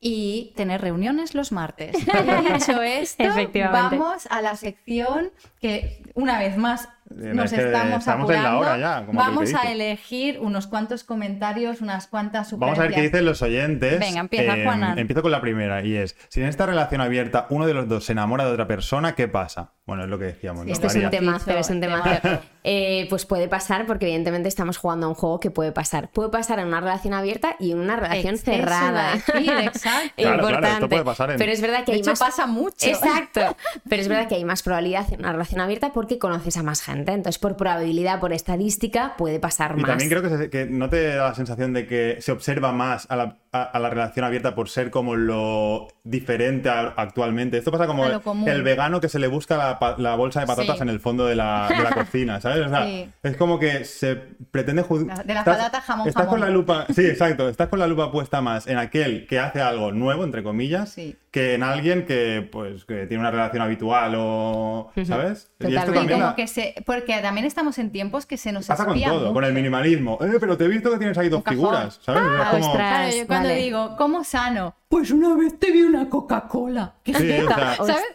A: y tener reuniones los martes. dicho esto, vamos a la sección que una vez más nos estamos, apurando. vamos a elegir unos cuantos comentarios, unas cuantas
B: sugerencias. Vamos a ver qué dicen los oyentes.
A: Venga, empieza eh, Juan.
B: Empiezo con la primera y es, si en esta relación abierta uno de los dos se enamora de otra persona, ¿qué pasa? Bueno, es lo que decíamos.
C: Esto es un tema, pero es un tema. Eh, pues puede pasar porque evidentemente estamos jugando a un juego que puede pasar. Puede pasar en una relación abierta y en una relación cerrada.
A: exacto.
B: Importante. puede pasar
C: Pero es verdad que hay más...
A: pasa mucho.
C: Exacto. Pero es verdad que hay más probabilidad en una relación abierta porque conoces a más gente. Entonces, por probabilidad, por estadística, puede pasar más.
B: Y también creo que, que, no te da la sensación de que se observa más a la, a, la relación abierta por ser como lo diferente actualmente. Esto pasa como el, vegano que se le busca la, bolsa de patatas en el fondo de la, cocina, ¿sabes? O sea, es como que se pretende
A: juzgar. De las patatas jamón,
B: estás con la lupa, Sí, exacto. Estás con la lupa puesta más en aquel que hace algo nuevo, entre comillas, que en alguien que, pues, que tiene una relación habitual o. ¿Sabes?
A: Y esto también. Como que se... Porque también estamos en tiempos que se nos
B: pasa con todo, con el minimalismo. Eh, pero te he visto que tienes ahí dos figuras, ¿sabes?
A: Ah, como... claro, yo cuando digo, ¿cómo sano? Pues una vez te vi una Coca-Cola. ¿Qué ¿Sabes?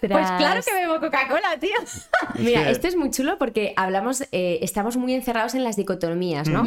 A: Pues claro que bebo Coca-Cola, tío.
C: Mira, esto es muy chulo porque hablamos, eh, estamos muy encerrados en las dicotomías, ¿no?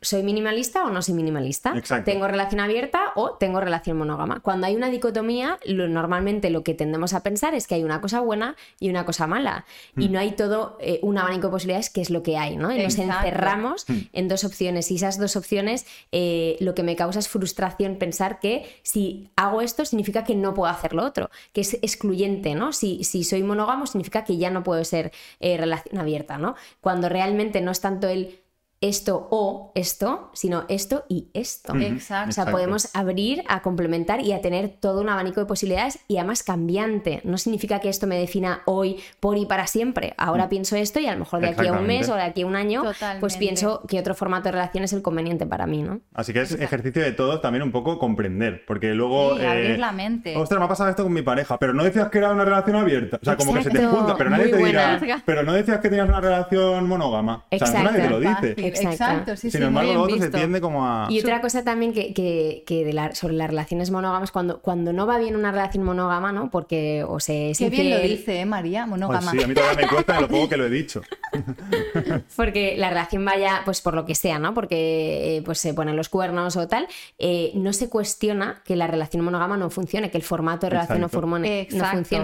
C: ¿Soy minimalista o no soy minimalista?
B: Exacto.
C: ¿Tengo relación abierta o tengo relación monógama? Cuando hay una dicotomía, lo, normalmente lo que tendemos a pensar es que hay una cosa buena y una cosa mala. Y mm. no hay todo eh, un abanico de posibilidades que es lo que hay, ¿no? Y nos encerramos mm. en dos opciones. Y esas dos opciones eh, lo que me causa es frustración pensar que si hago hago esto significa que no puedo hacer lo otro, que es excluyente, ¿no? Si, si soy monógamo significa que ya no puedo ser eh, relación abierta, ¿no? Cuando realmente no es tanto el esto o esto, sino esto y esto.
A: Exacto.
C: O sea, podemos abrir a complementar y a tener todo un abanico de posibilidades y además cambiante. No significa que esto me defina hoy, por y para siempre. Ahora mm. pienso esto y a lo mejor de aquí a un mes o de aquí a un año, pues pienso que otro formato de relación es el conveniente para mí, ¿no?
B: Así que es ejercicio de todo también un poco comprender, porque luego...
A: Sí, abrir eh, la mente.
B: Ostras, me ha pasado esto con mi pareja, pero no decías que era una relación abierta. O sea, como que se te junta, pero nadie te dirá... Pero no decías que tenías una relación monógama. O sea, nadie te lo dice.
A: Exacto, sí,
B: Sin embargo, lo otro se tiende como a...
C: Y otra cosa también que, que, de la, sobre las relaciones monógamas, cuando, cuando no va bien una relación monógama, ¿no? Porque o se
A: Qué bien lo dice, ¿eh, María, monógama.
B: Pues sí, a mí todavía me cuesta lo poco que lo he dicho.
C: porque la relación vaya, pues por lo que sea, ¿no? Porque eh, pues se ponen los cuernos o tal, eh, no se cuestiona que la relación monógama no funcione, que el formato de relación no, funcione.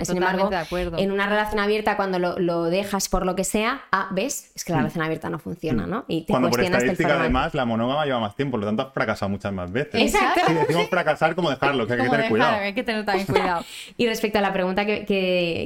C: Sin embargo, en una relación abierta, cuando lo, lo, dejas por lo que sea, ah, ves, es que la mm. relación abierta no funciona, ¿no?
B: Y te cuando estadística, además, la monógama lleva más tiempo, por lo tanto has fracasado muchas más veces.
A: Exacto.
B: Si decimos fracasar, como dejarlo, que hay que tener cuidado.
A: Hay que tener también cuidado.
C: y respecto a la pregunta que,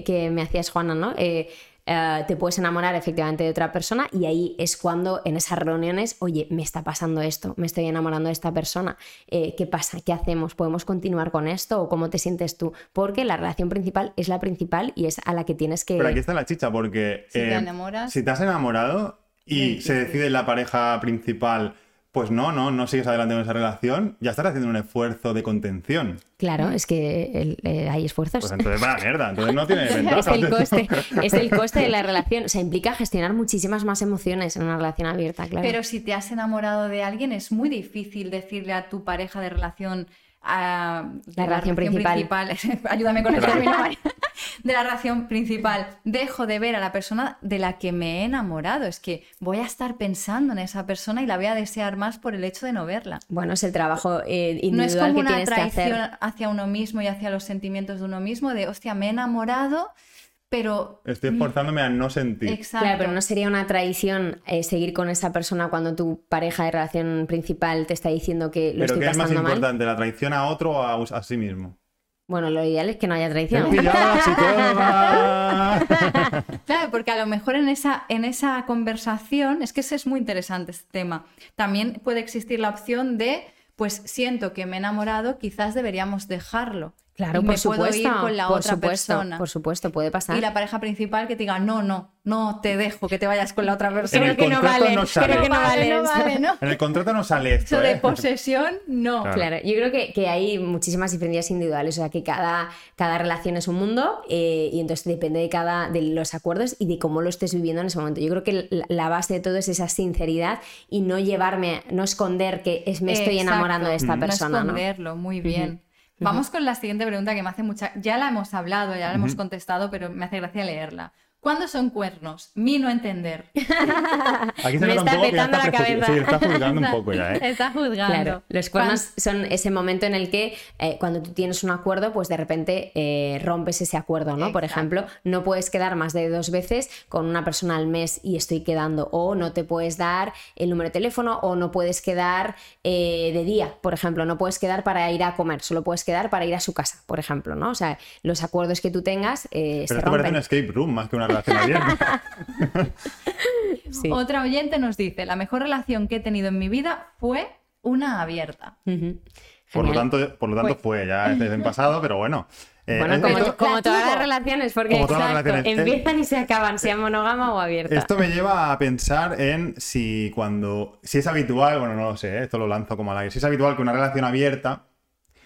C: que, me hacías, Juana, ¿no? Eh, eh, te puedes enamorar efectivamente de otra persona y ahí es cuando en esas reuniones, oye, me está pasando esto, me estoy enamorando de esta persona, eh, ¿qué pasa? ¿Qué hacemos? ¿Podemos continuar con esto o cómo te sientes tú? Porque la relación principal es la principal y es a la que tienes que...
B: Pero aquí está la chicha, porque
A: si, te, enamoras...
B: si te has enamorado, y se decide la pareja principal, pues no, no, no sigues adelante con esa relación, ya estás haciendo un esfuerzo de contención.
C: Claro, es que eh, hay esfuerzos.
B: Pues entonces va mierda, entonces no tiene ventaja.
C: es, el coste, es el coste de la relación. O sea, implica gestionar muchísimas más emociones en una relación abierta, claro.
A: Pero si te has enamorado de alguien, es muy difícil decirle a tu pareja de relación
C: la, relación, principal.
A: ayúdame con el término, de la relación principal, dejo de ver a la persona de la que me he enamorado. Es que voy a estar pensando en esa persona y la voy a desear más por el hecho de no verla.
C: Bueno, es el trabajo eh, individual no es como una traición
A: hacia uno mismo y hacia los sentimientos de uno mismo, de, hostia, me he enamorado pero...
B: Estoy esforzándome a no sentir.
C: Exacto. Claro, pero no sería una tradición eh, seguir con esa persona cuando tu pareja de relación principal te está diciendo que lo
B: ¿Pero
C: qué
B: es más importante, la traición a otro o a, sí mismo?
C: Bueno, lo ideal es que no haya traición.
A: claro, porque a lo mejor en esa, en esa conversación, es que ese es muy interesante este tema, también puede existir la opción de, pues siento que me he enamorado, quizás deberíamos dejarlo
C: Claro, por supuesto, con la otra persona. Por supuesto, puede pasar.
A: Y la pareja principal que te diga, no, no, no te dejo que te vayas con la otra persona.
B: El
A: que no
B: vale, no sale. que no vale, En el contrato no sale esto.
A: Eso de ¿eh? posesión, no.
C: Claro, yo creo que, que, hay muchísimas diferencias individuales, o sea que cada, cada relación es un mundo eh, y entonces depende de cada de los acuerdos y de cómo lo estés viviendo en ese momento. Yo creo que la base de todo es esa sinceridad y no llevarme, no esconder que es, me estoy enamorando de esta persona.
A: No esconderlo, muy bien. Vamos con la siguiente pregunta que me hace mucha. Ya la hemos hablado, ya la hemos contestado, pero me hace gracia leerla. ¿Cuándo son cuernos? Mi no entender.
B: Aquí se me está petando la cabeza. Sí, está juzgando un poco ya, ¿eh?
A: Está juzgando.
C: los cuernos son ese momento en el que eh, cuando tú tienes un acuerdo, pues de repente eh, rompes ese acuerdo, ¿no? Por ejemplo, no puedes quedar más de dos veces con una persona al mes y estoy quedando, o no te puedes dar el número de teléfono, o no puedes quedar eh, de día, por ejemplo, no puedes quedar para ir a comer, solo puedes quedar para ir a su casa, por ejemplo, ¿no? O sea, los acuerdos que tú tengas
B: Pero
C: se
B: esto parece un escape room más que una relación abierta.
A: Otra oyente nos dice, la mejor relación que he tenido en mi vida fue una abierta.
B: Por lo tanto, por lo tanto fue, ya es en pasado, pero bueno.
C: Eh, bueno, como, todas las relaciones, porque empiezan y se acaban, sea monógama o abierta.
B: Esto me lleva a pensar en si cuando, si es habitual, bueno, no lo sé, ¿eh? esto lo lanzo como al aire, si es habitual que una relación abierta,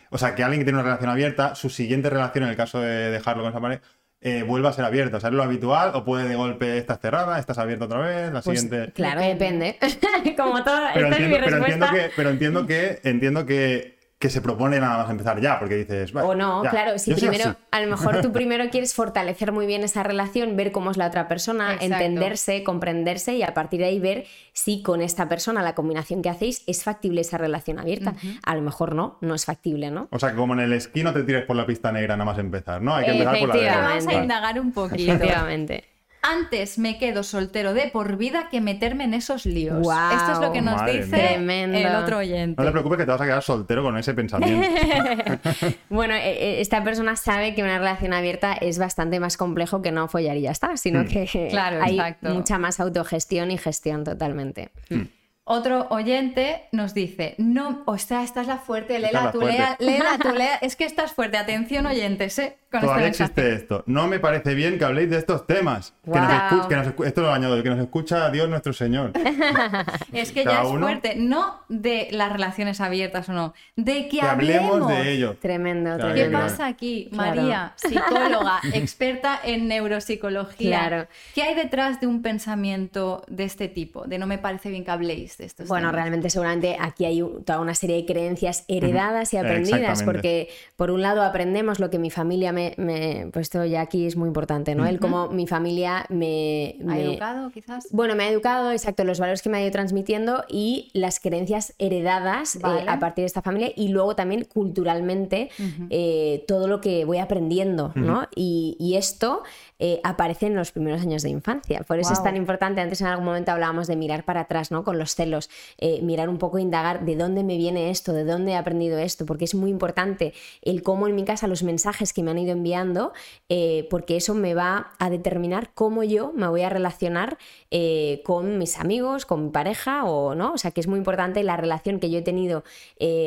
B: o sea, que alguien que tiene una relación abierta, su siguiente relación, en el caso de dejarlo con esa pareja, eh, vuelva a ser abierta. O sea, ¿es lo habitual o puede de golpe estar cerrada, estás abierta otra vez, la pues, siguiente...
C: Claro, depende. Como todo,
B: pero entiendo, pero entiendo que, pero entiendo que, entiendo que que se propone nada más empezar ya, porque dices...
C: o no, claro, si primero, a lo mejor tú primero quieres fortalecer muy bien esa relación, ver cómo es la otra persona, entenderse, comprenderse y a partir de ahí ver si con esta persona, la combinación que hacéis, es factible esa relación abierta. A lo mejor no, no es factible, ¿no?
B: O sea, que como en el esquí no te tires por la pista negra nada más empezar, ¿no? Hay que empezar por la
A: negra. Vamos a indagar un poquito.
C: Efectivamente
A: antes me quedo soltero de por vida que meterme en esos líos. Esto es lo que nos dice el otro oyente.
B: No te preocupes que te vas a quedar soltero con ese pensamiento.
C: bueno, eh, eh, esta persona sabe que una relación abierta es bastante más complejo que no follar y ya está, sino hmm. que claro, hay mucha más autogestión y gestión totalmente.
B: Hmm.
A: Otro oyente nos dice, no, o sea, esta es la fuerte, léela tú, léela tú. Es que estás fuerte, atención oyentes, ¿eh?
B: Todavía existe esto. No me parece bien que habléis de estos temas. Que nos esto lo añado, que nos escucha Dios nuestro Señor.
A: es que ya es fuerte, no de las relaciones abiertas o no, de que, hablemos.
B: de ello.
C: Tremendo, tremendo.
A: ¿Qué pasa aquí? María, psicóloga, experta en neuropsicología. Claro. ¿Qué hay detrás de un pensamiento de este tipo? De no me parece bien que habléis de estos
C: Bueno, realmente seguramente aquí hay toda una serie de creencias heredadas y aprendidas, porque por un lado aprendemos lo que mi familia me me, pues esto ya aquí es muy importante, ¿no? El cómo mi familia me,
A: ¿Ha educado quizás?
C: Bueno, me ha educado, exacto, los valores que me ha ido transmitiendo y las creencias heredadas eh, a partir de esta familia y luego también culturalmente eh, todo lo que voy aprendiendo, ¿no? Y, y esto eh, aparece en los primeros años de infancia. Por eso es tan importante, antes en algún momento hablábamos de mirar para atrás, ¿no? Con los celos, eh, mirar un poco, indagar de dónde me viene esto, de dónde he aprendido esto, porque es muy importante el cómo en mi casa los mensajes que me han ido enviando, eh, porque eso me va a determinar cómo yo me voy a relacionar con mis amigos, con mi pareja o no. O sea que es muy importante la relación que yo he tenido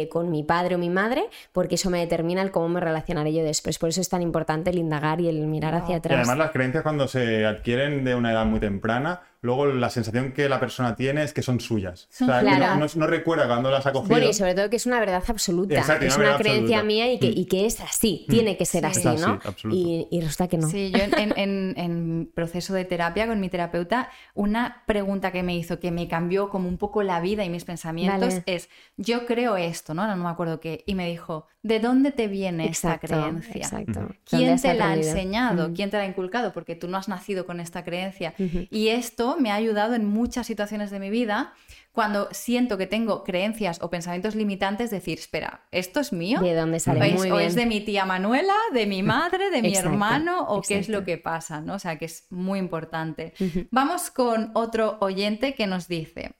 C: con mi padre o mi madre, porque eso me determina el cómo me relacionaré yo después. Por eso es tan importante el indagar y el mirar hacia atrás
B: las creencias cuando se adquieren de una edad muy temprana luego la sensación que la persona tiene es que son suyas. o sea, no, recuerda cuando las ha cogido.
C: Bueno, y sobre todo que es una verdad absoluta. es una, creencia mía y que, y que, es así, mm. tiene que ser así, ¿no? y, y, resulta que no.
A: Sí, yo en, proceso de terapia con mi terapeuta, una pregunta que me hizo que me cambió como un poco la vida y mis pensamientos es, yo creo esto, ¿no? No me acuerdo qué. Y me dijo, ¿de dónde te viene esta creencia?
C: Exacto.
A: ¿Quién te la ha enseñado? ¿Quién te la ha inculcado? Porque tú no has nacido con esta creencia. Y esto me ha ayudado en muchas situaciones de mi vida cuando siento que tengo creencias o pensamientos limitantes, decir, espera, ¿esto es mío?
C: ¿De dónde sale?
A: ¿O es de mi tía Manuela, de mi madre, de mi hermano o qué es lo que pasa? ¿no? O sea, que es muy importante. Vamos con otro oyente que nos dice,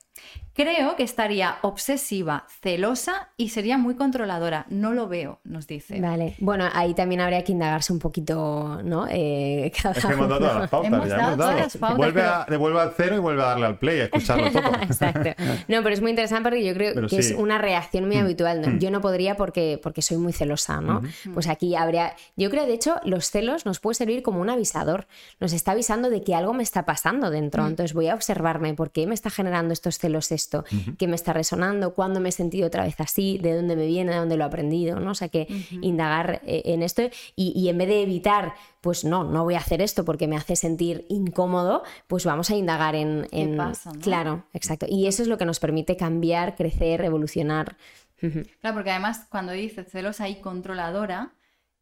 A: Creo que estaría obsesiva, celosa y sería muy controladora. No lo veo, nos dice.
C: Vale. Bueno, ahí también habría que indagarse un poquito, ¿no?
B: Eh, es que hemos dado todas las pautas. ya hemos dado. Las pautas, vuelve, a, devuelve al cero y vuelve a darle al play, a escucharlo todo.
C: Exacto. No, pero es muy interesante porque yo creo que es una reacción muy mm. habitual. Mm. Yo no podría porque, porque soy muy celosa, ¿no? Pues aquí habría... Yo creo, de hecho, los celos nos puede servir como un avisador. Nos está avisando de que algo me está pasando dentro. Mm. Entonces voy a observarme por qué me está generando estos celos esto, qué me está resonando, cuándo me he sentido otra vez así, de dónde me viene, de dónde lo he aprendido, ¿no? O sea, que indagar eh, en esto y, en vez de evitar, pues no, no voy a hacer esto porque me hace sentir incómodo, pues vamos a indagar en... en...
A: ¿Qué pasa,
C: Claro, exacto. Y eso es lo que nos permite cambiar, crecer, evolucionar.
A: Claro, porque además cuando dices celosa y controladora,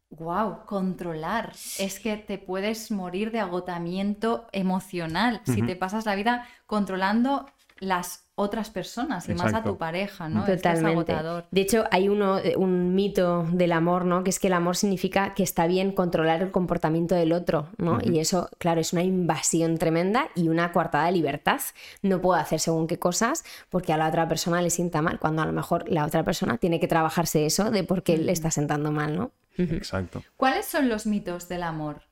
A: wow, controlar. Es que te puedes morir de agotamiento emocional si te pasas la vida controlando las otras personas y más a tu pareja, ¿no?
C: Totalmente. de hecho, hay uno, eh, un mito del amor, ¿no? Que es que el amor significa que está bien controlar el comportamiento del otro, ¿no? Y eso, claro, es una invasión tremenda y una coartada de libertad. No puedo hacer según qué cosas porque a la otra persona le sienta mal, cuando a lo mejor la otra persona tiene que trabajarse eso de por qué le está sentando mal, ¿no?
B: Exacto.
A: ¿Cuáles son los mitos del amor?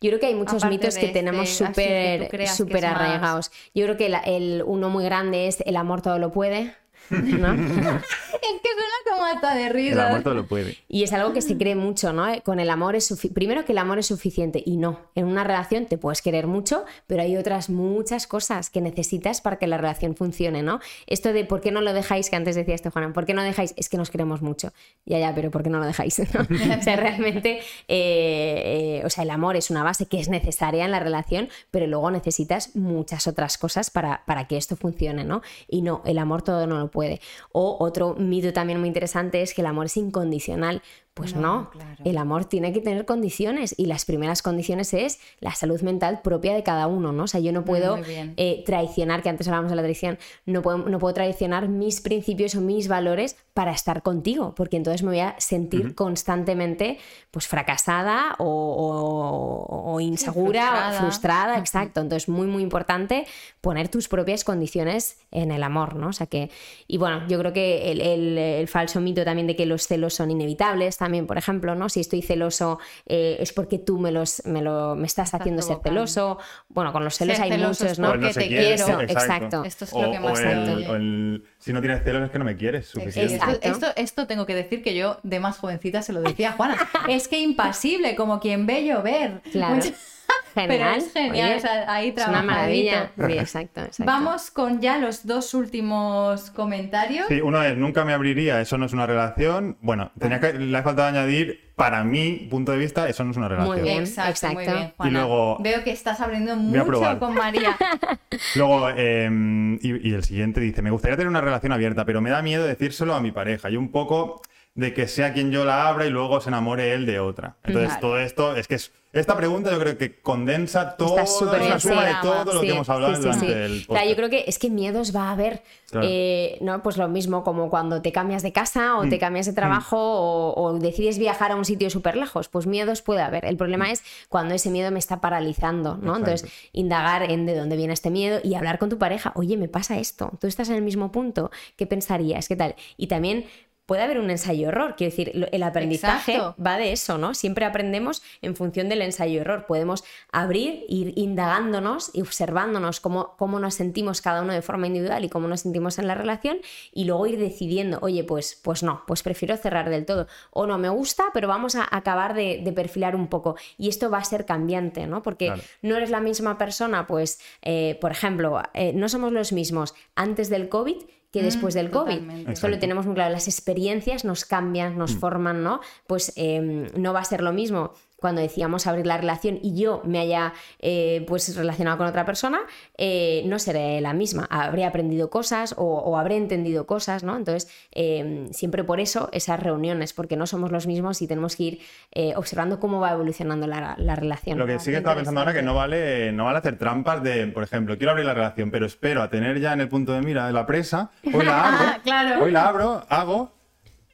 C: Yo creo que hay muchos mitos que tenemos súper super arraigados. Yo creo que el, uno muy grande es el amor todo lo puede. ¿No?
A: es que suena como hasta de risa.
B: El amor todo lo puede.
C: Y es algo que se cree mucho, ¿no? Con el amor es primero que el amor es suficiente y no. En una relación te puedes querer mucho, pero hay otras muchas cosas que necesitas para que la relación funcione, ¿no? Esto de por qué no lo dejáis, que antes decía este Juan, ¿por qué no dejáis? Es que nos queremos mucho. Ya, ya, pero ¿por qué no lo dejáis? o sea, realmente, eh, eh, o sea, el amor es una base que es necesaria en la relación, pero luego necesitas muchas otras cosas para, para que esto funcione, ¿no? Y no, el amor todo no lo puede. O otro mito también muy interesante es que el amor es incondicional. Pues no, el amor tiene que tener condiciones y las primeras condiciones es la salud mental propia de cada uno, ¿no? O sea, yo no puedo eh, traicionar, que antes hablábamos de la traición, no puedo, no puedo traicionar mis principios o mis valores para estar contigo, porque entonces me voy a sentir constantemente pues fracasada o, insegura, o frustrada, exacto. Entonces, muy, muy importante poner tus propias condiciones en el amor, ¿no? O sea que, y bueno, yo creo que el, el falso mito también de que los celos son inevitables, también, por ejemplo, ¿no? Si estoy celoso eh, es porque tú me, los, me, lo me estás, haciendo ser celoso. Bueno, con los celos hay muchos, ¿no?
A: Que te quiero.
C: Exacto.
A: Esto es lo que más
B: Si no tienes celos es que no me quieres suficiente.
A: Esto, esto, tengo que decir que yo de más jovencita se lo decía a Juana. es que impasible, como quien ve llover.
C: Claro.
A: Genial. es genial, ahí
C: Es una maravilla. exacto,
A: Vamos con ya los dos últimos comentarios.
B: Sí, uno es, nunca me abriría, eso no es una relación. Bueno, tenía que, le ha faltado añadir, para mi punto de vista, eso no es una relación.
C: Muy bien, exacto. Muy bien,
A: y luego, Veo que estás abriendo mucho con María.
B: luego, em, y, y el siguiente dice, me gustaría tener una relación abierta, pero me da miedo decírselo a mi pareja. Y un poco de que sea quien yo la abra y luego se enamore él de otra. Entonces, todo esto es que es, esta pregunta yo creo que condensa todo, la suma de todo lo que hemos hablado durante el
C: yo creo que es que miedos va a haber, eh, ¿no? Pues lo mismo como cuando te cambias de casa o te mm. cambias de trabajo mm. o, decides viajar a un sitio súper lejos, pues miedos puede haber. El problema mm. es cuando ese miedo me está paralizando, ¿no? Entonces, indagar en de dónde viene este miedo y hablar con tu pareja, oye, me pasa esto, tú estás en el mismo punto, ¿qué pensarías? ¿Qué tal? Y también puede haber un ensayo-error. Quiero decir, el aprendizaje va de eso, ¿no? Siempre aprendemos en función del ensayo-error. Podemos abrir, ir indagándonos y observándonos cómo, cómo nos sentimos cada uno de forma individual y cómo nos sentimos en la relación y luego ir decidiendo, oye, pues, pues no, pues prefiero cerrar del todo. O no me gusta, pero vamos a acabar de, perfilar un poco. Y esto va a ser cambiante, ¿no? Porque no eres la misma persona, pues, eh, por ejemplo, eh, no somos los mismos antes del COVID que después del COVID. Esto lo tenemos muy claro. Las experiencias nos cambian, nos mm. forman, ¿no? Pues em, no va a ser lo mismo cuando decíamos abrir la relación y yo me haya eh, pues relacionado con otra persona, eh, no seré la misma. Habré aprendido cosas o, habré entendido cosas, ¿no? Entonces, em, siempre por eso esas reuniones, porque no somos los mismos y tenemos que ir eh, observando cómo va evolucionando la, relación.
B: Lo que sí que estaba pensando ahora que no vale, no vale hacer trampas de, por ejemplo, quiero abrir la relación, pero espero a tener ya en el punto de mira de la presa, hoy la abro, hoy la abro, hago,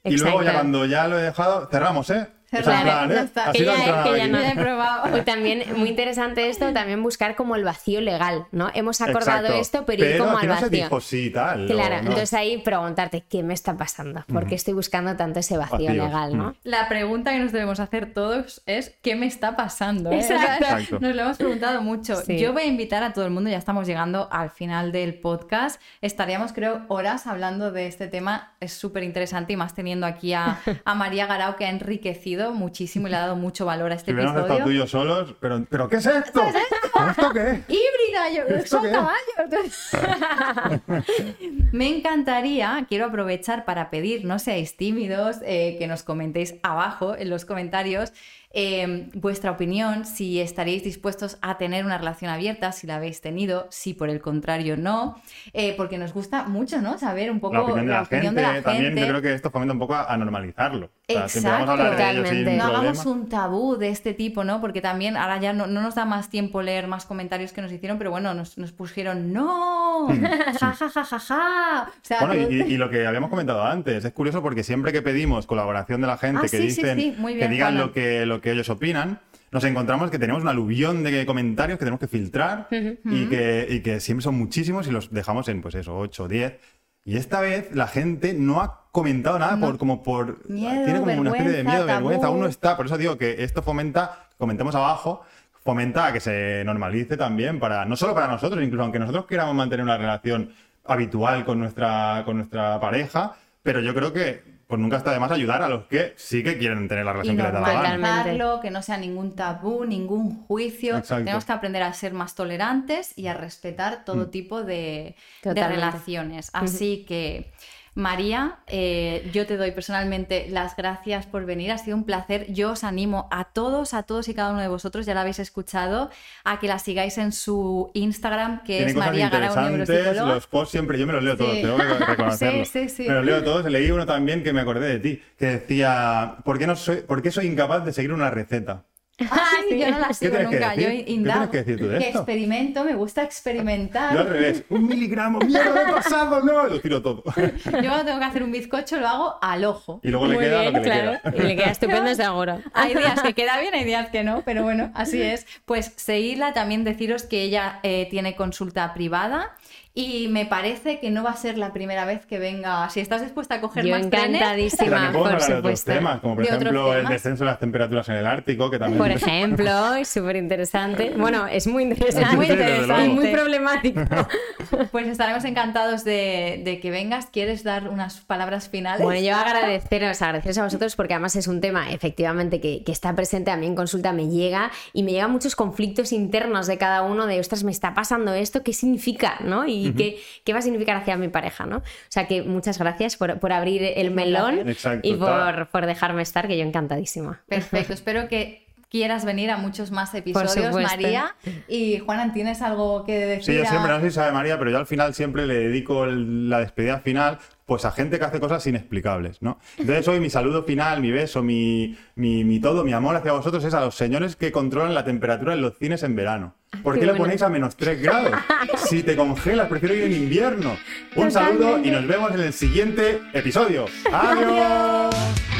B: y luego ya cuando ya lo he dejado, cerramos, ¿eh?
A: Cerrado, ya está.
C: Que ya, que ya no he probado. Y también, muy interesante esto, también buscar como el vacío legal, ¿no? Hemos acordado esto, pero, ir como al vacío.
B: No se sí, tal,
C: claro, entonces ahí preguntarte, ¿qué me está pasando? ¿Por qué estoy buscando tanto ese vacío, legal, no?
A: La pregunta que nos debemos hacer todos es, ¿qué me está pasando?
C: ¿eh? Exacto.
A: Nos lo hemos preguntado mucho. Yo voy a invitar a todo el mundo, ya estamos llegando al final del podcast. Estaríamos, creo, horas hablando de este tema. Es súper interesante y más teniendo aquí a, a María Garau, que ha enriquecido muchísimo y le ha dado mucho valor a este episodio.
B: Estado tú y yo solos, pero, pero ¿qué es esto? ¿Esto qué?
A: Híbrida, yo, son caballos. Me encantaría, quiero aprovechar para pedir, no seáis tímidos, eh, que nos comentéis abajo en los comentarios Em, vuestra opinión, si estaréis dispuestos a tener una relación abierta, si la habéis tenido, si por el contrario no, eh, porque nos gusta mucho, ¿no? Saber un poco
B: la opinión de la, gente, También yo creo que esto fomenta un poco a, normalizarlo.
A: Exacto, totalmente. no hagamos un tabú de este tipo, ¿no? Porque también ahora ya no, nos da más tiempo leer más comentarios que nos hicieron, pero bueno, nos, pusieron ¡No! ¡Ja, ja, ja, ja, ja!
B: bueno, y, lo que habíamos comentado antes, es curioso porque siempre que pedimos colaboración de la gente, ah, que dicen que digan lo que, lo que ellos opinan, nos encontramos que tenemos un aluvión de comentarios que tenemos que filtrar y, que, que siempre son muchísimos y los dejamos en, pues eso, 8 o 10. Y esta vez la gente no ha comentado nada por como por
A: tiene
B: como una especie de miedo,
A: vergüenza,
B: aún no está, por eso digo que esto fomenta, comentemos abajo, fomenta que se normalice también para no solo para nosotros, incluso aunque nosotros queramos mantener una relación habitual con nuestra con nuestra pareja, pero yo creo que pues nunca está de más ayudar a los que sí que quieren tener la relación que les da
A: la que no sea ningún tabú, ningún juicio. Tenemos que aprender a ser más tolerantes y a respetar todo mm. tipo de, de relaciones. Así que María, eh, yo te doy personalmente las gracias por venir, ha sido un placer. Yo os animo a todos, a todos y cada uno de vosotros, ya lo habéis escuchado, a que la sigáis en su Instagram, que es María Garau
B: Los posts siempre, yo me los leo todos, tengo que reconocerlo. sí, sí, sí. Me los leo todos, leí uno también que me acordé de ti, que decía, ¿por qué, no soy, ¿por qué soy incapaz de seguir una receta?
A: Ah, sí, yo no la sigo nunca. Yo indago. ¿Qué que decir tú de esto? experimento, me gusta experimentar.
B: Yo al revés. Un miligramo, mierda de pasado, no, lo tiro todo.
A: Yo cuando tengo que hacer un bizcocho lo hago al ojo.
B: Y luego le queda lo que
C: claro.
B: le queda.
C: Y le queda estupendo desde ahora.
A: Hay días que queda bien, hay días que no, pero bueno, así es. Pues seguirla, también deciros que ella eh, tiene consulta privada y me parece que no va a ser la primera vez que venga. Si estás dispuesta a coger
C: Yo
A: más
C: encantadísima, por supuesto.
B: temas, como por ejemplo el descenso de las temperaturas en el Ártico, que también...
C: Por ejemplo, es súper interesante. Bueno, es muy interesante, muy interesante y muy problemático.
A: Pues estaremos encantados de, que vengas. ¿Quieres dar unas palabras finales?
C: Bueno, yo agradeceros, agradeceros a vosotros porque además es un tema efectivamente que, que está presente a mí en consulta, me llega y me llegan muchos conflictos internos de cada uno de, ostras, me está pasando esto, ¿qué significa? ¿no? Y qué, va a significar hacia mi pareja, ¿no? O sea que muchas gracias por, abrir el melón y por, dejarme estar, que yo encantadísima.
A: Perfecto, espero que quieras venir a muchos más episodios, María. Y Juanan, ¿tienes algo que decir?
B: Sí, yo siempre, no sé si sabe María, pero yo al final siempre le dedico la despedida final pues a gente que hace cosas inexplicables, ¿no? Entonces hoy mi saludo final, mi beso, mi, mi, todo, mi amor hacia vosotros es a los señores que controlan la temperatura en los cines en verano. ¿Por qué, le ponéis a menos 3 grados? Si te congelas, prefiero ir en invierno. Un saludo y nos vemos en el siguiente episodio. ¡Adiós!